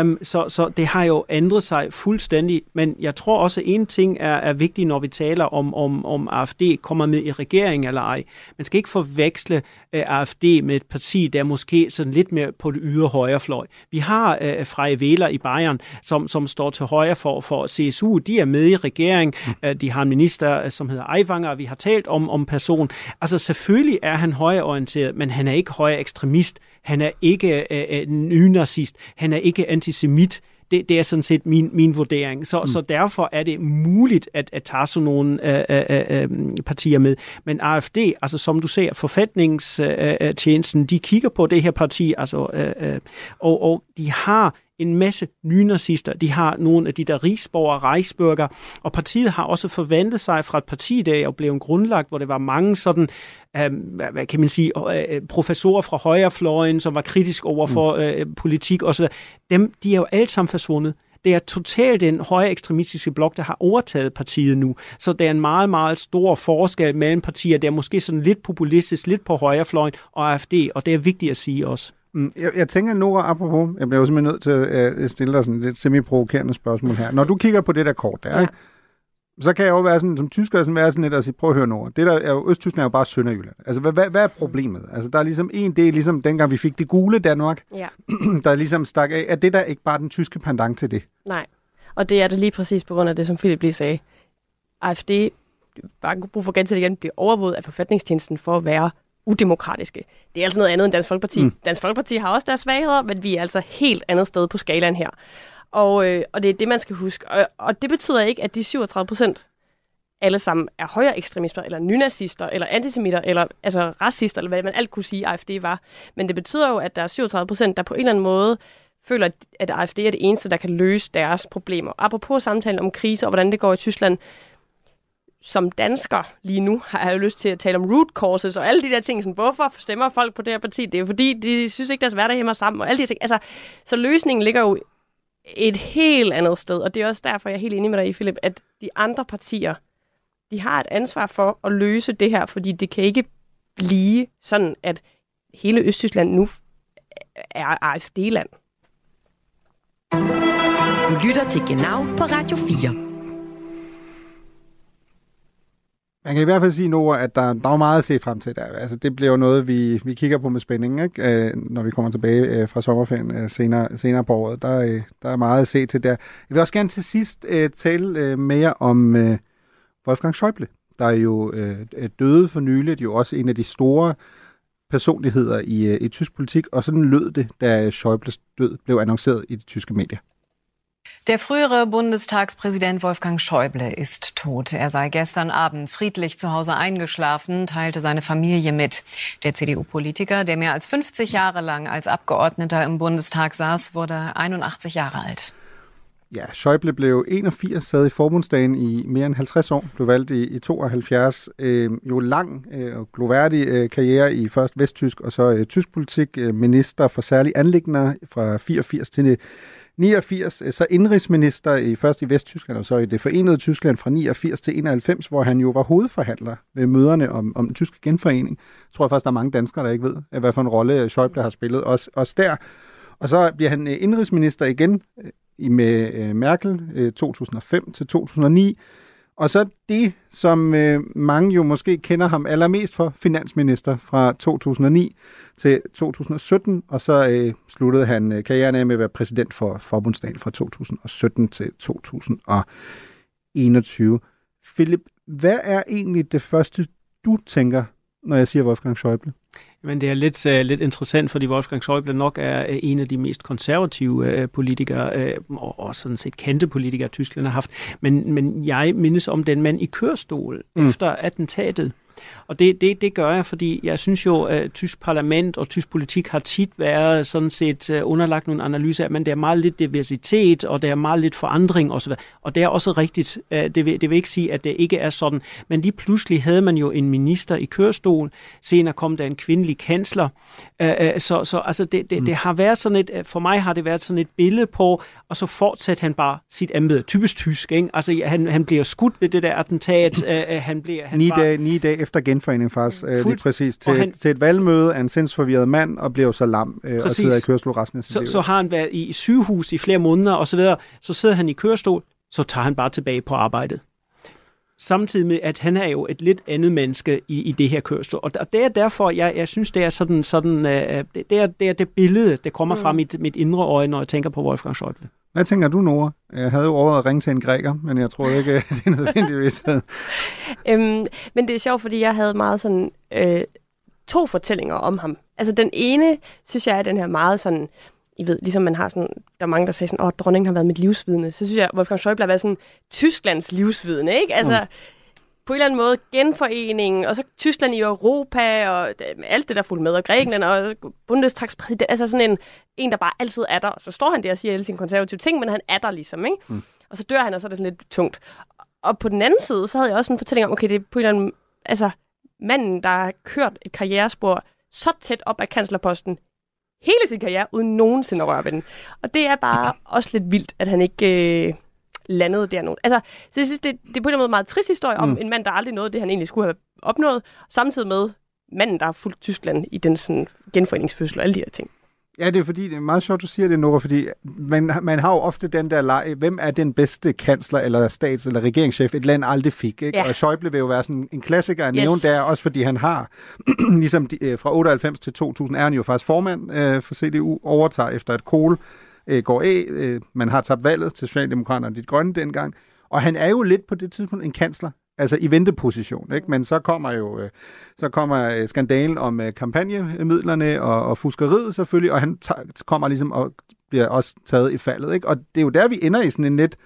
Um, så, så det har jo ændret sig fuldstændig. Men jeg tror også, at en ting er, er vigtig, når vi taler om, om, om AFD kommer med i regering eller ej. Man skal ikke forveksle uh, AFD med et parti, der er måske sådan lidt mere på det ydre højre fløj. Vi har uh, Freie Wähler i Bayern, som, som står til højre for, for CSU. De er med i regering. Uh, de har en minister, uh, som hedder Aiwanger. Vi har talt om, om person. Altså selvfølgelig er han højreorienteret, men han er ikke højre ekstremist. Han er ikke øh, øh, nynazist. Han er ikke antisemit. Det, det er sådan set min, min vurdering. Så, mm. så derfor er det muligt at, at tage sådan nogle øh, øh, øh, partier med. Men AFD, altså som du ser, forfatningstjenesten, de kigger på det her parti, altså, øh, øh, og, og de har en masse nynazister. De har nogle af de der rigsborger, Reichsbürger, og partiet har også forventet sig fra et parti der og blev grundlagt, hvor det var mange sådan, øh, hvad kan man sige, øh, professorer fra højrefløjen, som var kritisk over for mm. øh, politik osv. Dem, de er jo alle sammen forsvundet. Det er totalt den højre ekstremistiske blok, der har overtaget partiet nu. Så der er en meget, meget stor forskel mellem partier, der er måske sådan lidt populistisk, lidt på højrefløjen og AFD, og det er vigtigt at sige også. Mm, jeg, jeg tænker, Nora, apropos, jeg bliver jo simpelthen nødt til at stille dig sådan et lidt semi-provokerende spørgsmål her. Når du kigger på det der kort der, ja. så kan jeg jo være sådan, som tysker, sådan være sådan lidt og sige, prøv at høre Nora, det der er jo, Østtyskland er jo bare Sønderjylland. Altså, hvad, hvad, hvad er problemet? Altså, der er ligesom en del, ligesom dengang vi fik det gule Danmark, Ja. der ligesom stak af. Er det der ikke bare den tyske pendant til det? Nej, og det er det lige præcis på grund af det, som Philip lige sagde. AFD, bare brug for ganske igen, bliver overvåget af forfatningstjenesten for at være udemokratiske. Det er altså noget andet end Dansk Folkeparti. Mm. Dansk Folkeparti har også deres svagheder, men vi er altså helt andet sted på skalaen her. Og, øh, og det er det, man skal huske. Og, og det betyder ikke, at de 37 procent alle sammen er højere ekstremister, eller nynazister, eller antisemitter, eller altså racister, eller hvad man alt kunne sige, AFD var. Men det betyder jo, at der er 37 procent, der på en eller anden måde føler, at AFD er det eneste, der kan løse deres problemer. Apropos samtalen om krise og hvordan det går i Tyskland, som dansker lige nu har jeg jo lyst til at tale om root causes og alle de der ting. Sådan, hvorfor stemmer folk på det her parti? Det er jo fordi, de synes ikke, deres hverdag hæmmer sammen og alle de ting. Altså, så løsningen ligger jo et helt andet sted, og det er også derfor, jeg er helt enig med dig i, Philip, at de andre partier, de har et ansvar for at løse det her, fordi det kan ikke blive sådan, at hele Østtyskland nu er AFD-land. Du lytter til Genau på Radio 4. Man kan i hvert fald sige, Nora, at der, der er meget at se frem til der. Altså, det bliver jo noget, vi, vi kigger på med spænding, ikke? Øh, når vi kommer tilbage øh, fra sommerferien øh, senere, senere på året. Der, øh, der er meget at se til der. Jeg vil også gerne til sidst øh, tale øh, mere om øh, Wolfgang Schäuble, der er jo øh, øh, døde for nylig. Det er jo også en af de store personligheder i, øh, i tysk politik, og sådan lød det, da Schäubles død blev annonceret i de tyske medier. Der frühere Bundestagspräsident Wolfgang Schäuble ist tot. Er sei gestern Abend friedlich zu Hause eingeschlafen, teilte seine Familie mit. Der CDU-Politiker, der mehr als 50 Jahre lang als Abgeordneter im Bundestag saß, wurde 81 Jahre alt. Ja, Schäuble blev 81, sad i forbundsdagen i mere end 50 år, blev valgt i, i 72. Øh, jo lang øh, gloværdig øh, karriere i først vesttysk og så øh, tysk politik. Øh, minister for særlige anlægner fra 84 til 89, øh, så indrigsminister i først i Vesttyskland og så i det forenede Tyskland fra 89 til 91, hvor han jo var hovedforhandler ved møderne om, om den tyske genforening. Jeg tror faktisk, der er mange danskere, der ikke ved, hvad for en rolle øh, Schäuble har spillet, også, også der. Og så bliver han øh, indrigsminister igen med Merkel 2005 til 2009, og så det, som øh, mange jo måske kender ham allermest for, finansminister fra 2009 til 2017, og så øh, sluttede han øh, karrieren af med at være præsident for Forbundsdagen fra 2017 til 2021. Philip, hvad er egentlig det første, du tænker, når jeg siger Wolfgang Schäuble? Men det er lidt, uh, lidt interessant, fordi Wolfgang Schäuble nok er uh, en af de mest konservative uh, politikere, uh, og, og sådan set kendte politikere, Tyskland har haft. Men, men jeg mindes om den mand i kørestol mm. efter attentatet. Og det, det, det gør jeg, fordi jeg synes jo, at tysk parlament og tysk politik har tit været sådan set øh, underlagt nogle analyser af, men der er meget lidt diversitet, og der er meget lidt forandring osv. Og det er også rigtigt. Øh, det vil, det vil ikke sige, at det ikke er sådan. Men lige pludselig havde man jo en minister i kørestol. Senere kom der en kvindelig kansler. Øh, så, så altså det, det, det har været sådan et, for mig har det været sådan et billede på, og så fortsatte han bare sit embede. Typisk tysk, ikke? Altså han, han bliver skudt ved det der attentat. Han bliver, han ni, dage, ni dage efter genforening faktisk, øh, lige præcis, til, han, til et valgmøde af en sindsforvirret mand, og bliver så lam øh, og sidder i kørestol resten af sit så, liv. Så har han været i sygehus i flere måneder og så videre, så sidder han i kørestol, så tager han bare tilbage på arbejdet. Samtidig med, at han er jo et lidt andet menneske i, i det her kørestol. Og det er derfor, jeg, jeg synes, det er sådan, sådan øh, det, er, det er det billede, der kommer mm. fra mit, mit indre øje, når jeg tænker på Wolfgang Schäuble. Hvad tænker du, Nora? Jeg havde jo overvejet at ringe til en græker, men jeg tror ikke, det er nødvendigvis. øhm, men det er sjovt, fordi jeg havde meget sådan øh, to fortællinger om ham. Altså den ene, synes jeg, er den her meget sådan, I ved, ligesom man har sådan, der er mange, der siger sådan, åh, dronningen har været mit livsvidne. Så synes jeg, Wolfgang Schäuble har været sådan Tysklands livsvidne, ikke? Altså, mm på en eller anden måde genforeningen, og så Tyskland i Europa, og alt det, der fulgte med, og Grækenland, og Bundestagspræsident, altså sådan en, en, der bare altid er der. Og så står han der og siger alle sine konservative ting, men han er der ligesom, ikke? Mm. Og så dør han, og så er det sådan lidt tungt. Og på den anden side, så havde jeg også en fortælling om, okay, det er på en eller anden, altså manden, der har kørt et karrierespor så tæt op af kanslerposten hele sin karriere, uden nogensinde at røre ved den. Og det er bare også lidt vildt, at han ikke... Øh, landede der nogen. Altså, så jeg synes, det, det er på en måde en meget trist historie om mm. en mand, der aldrig nåede det, han egentlig skulle have opnået, samtidig med manden, der har fulgt Tyskland i den sådan, genforeningsfødsel og alle de her ting. Ja, det er fordi, det er meget sjovt, du siger det, Nora, fordi man, man har jo ofte den der leg, hvem er den bedste kansler eller stats- eller regeringschef, et land aldrig fik. Ikke? Ja. Og Schäuble vil jo være sådan en klassiker at yes. nævne der, også fordi han har, ligesom de, øh, fra 98 til 2000, er han jo faktisk formand øh, for CDU, overtager efter et Kohl øh, går af. Øh, man har tabt valget til Socialdemokraterne dit grønne dengang. Og han er jo lidt på det tidspunkt en kansler, altså i venteposition. Ikke? Men så kommer jo øh, så kommer øh, skandalen om øh, kampagnemidlerne og, og fuskeriet selvfølgelig, og han tager, kommer ligesom og bliver også taget i faldet. Ikke? Og det er jo der, vi ender i sådan en lidt,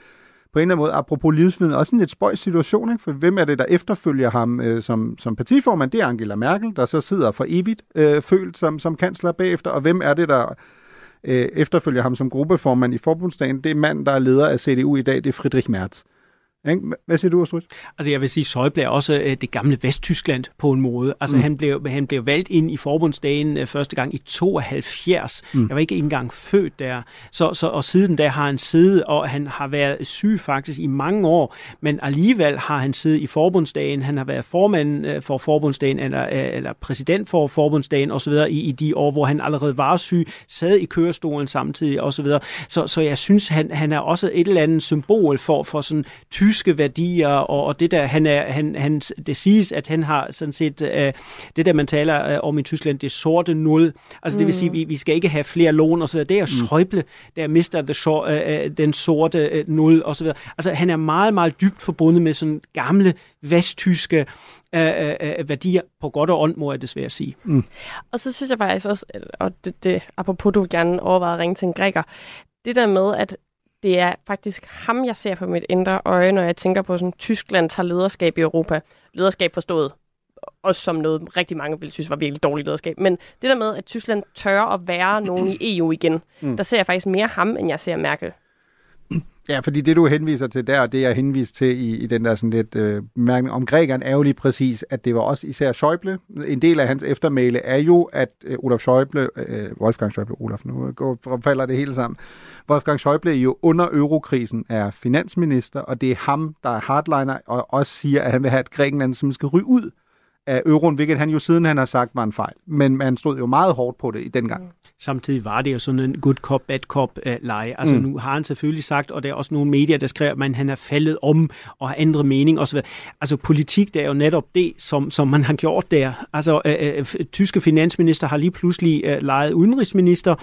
på en eller anden måde, apropos livsviden, også en lidt spøjs situation, ikke? for hvem er det, der efterfølger ham øh, som, som partiformand? Det er Angela Merkel, der så sidder for evigt øh, følt som, som kansler bagefter, og hvem er det, der øh, efterfølger ham som gruppeformand i forbundsdagen, det er mand, der er leder af CDU i dag, det er Friedrich Merz. Hvad siger du, Astrud? Altså jeg vil sige, Schäuble er også øh, det gamle Vesttyskland på en måde. Altså mm. han, blev, han blev valgt ind i forbundsdagen øh, første gang i 72. Mm. Jeg var ikke engang født der. Så, så, og siden da har han siddet, og han har været syg faktisk i mange år, men alligevel har han siddet i forbundsdagen. Han har været formand øh, for forbundsdagen, eller, eller præsident for forbundsdagen osv. I, i de år, hvor han allerede var syg, sad i kørestolen samtidig osv. Så, så, så jeg synes, han, han er også et eller andet symbol for, for sådan tyske værdier, og, og det der, han er, han, han, det siges, at han har sådan set, øh, det der man taler øh, om i Tyskland, det sorte nul, altså mm. det vil sige, mm. vi, vi skal ikke have flere lån og så videre, det er mm. Schäuble, der mister the short, øh, øh, den sorte øh, nul og så videre. Altså han er meget, meget dybt forbundet med sådan gamle vesttyske øh, øh, værdier, på godt og ondt, må jeg desværre sige. Mm. Og så synes jeg faktisk også, og det, det apropos du gerne overvejer at ringe til en græker, det der med, at det er faktisk ham, jeg ser på mit indre øje, når jeg tænker på, sådan Tyskland tager lederskab i Europa. Lederskab forstået også som noget, rigtig mange ville synes var virkelig dårligt lederskab. Men det der med, at Tyskland tør at være nogen i EU igen, mm. der ser jeg faktisk mere ham, end jeg ser Merkel. Ja, fordi det, du henviser til der, og det jeg henviser til i, i den der sådan lidt øh, bemærkning om grækeren, er jo lige præcis, at det var også især Schäuble. En del af hans eftermæle er jo, at øh, Olaf Schäuble, øh, Wolfgang Schäuble, Olaf, nu går, falder det hele sammen. Wolfgang Schäuble jo under eurokrisen er finansminister, og det er ham, der er hardliner, og også siger, at han vil have et Grækenland, som skal ryge ud af euroen, hvilket han jo siden han har sagt var en fejl. Men man stod jo meget hårdt på det i den Mm. Samtidig var det jo sådan en good cop, bad cop uh, leje. Altså mm. nu har han selvfølgelig sagt, og der er også nogle medier, der skriver, at han er faldet om og har ændret mening osv. Altså politik, det er jo netop det, som, som man har gjort der. Altså uh, uh, tyske finansminister har lige pludselig uh, lejet udenrigsminister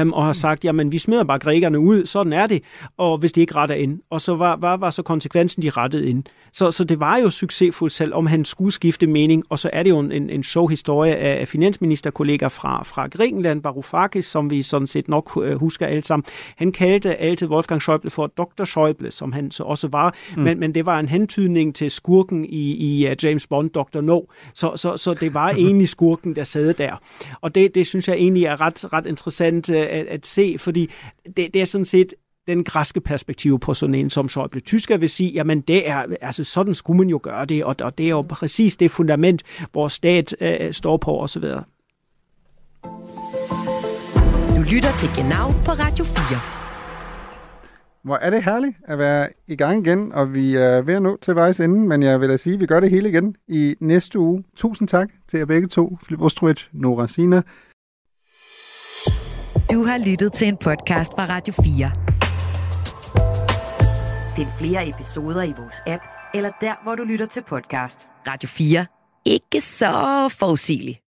um, og har sagt, jamen vi smider bare grækerne ud, sådan er det, og hvis de ikke retter ind. Og så var, var, var så konsekvensen, de rettede ind. Så, så det var jo succesfuldt selv, om han skulle skifte mening, og så er det jo en, en sjov historie af finansministerkollegaer fra, fra Grækenland, Varoufakis, som vi sådan set nok øh, husker alle sammen. Han kaldte altid Wolfgang Schäuble for Dr. Schäuble, som han så også var, mm. men, men det var en hentydning til skurken i, i uh, James Bond, Dr. No. Så, så, så det var egentlig skurken, der sad der. Og det, det synes jeg egentlig er ret, ret interessant uh, at, at se, fordi det, det er sådan set den græske perspektiv på sådan en som Schäuble. Tysker vil sige, jamen det er, altså sådan skulle man jo gøre det, og, og det er jo præcis det fundament, vores stat øh, står på osv. Lytter til Genau på Radio 4. Hvor er det herligt at være i gang igen, og vi er ved at nå til vejs ende, men jeg vil da sige, at vi gør det hele igen i næste uge. Tusind tak til jer begge to, Filip Ostrovich, Nora Sina. Du har lyttet til en podcast fra Radio 4. Find flere episoder i vores app, eller der, hvor du lytter til podcast. Radio 4. Ikke så forudsigeligt.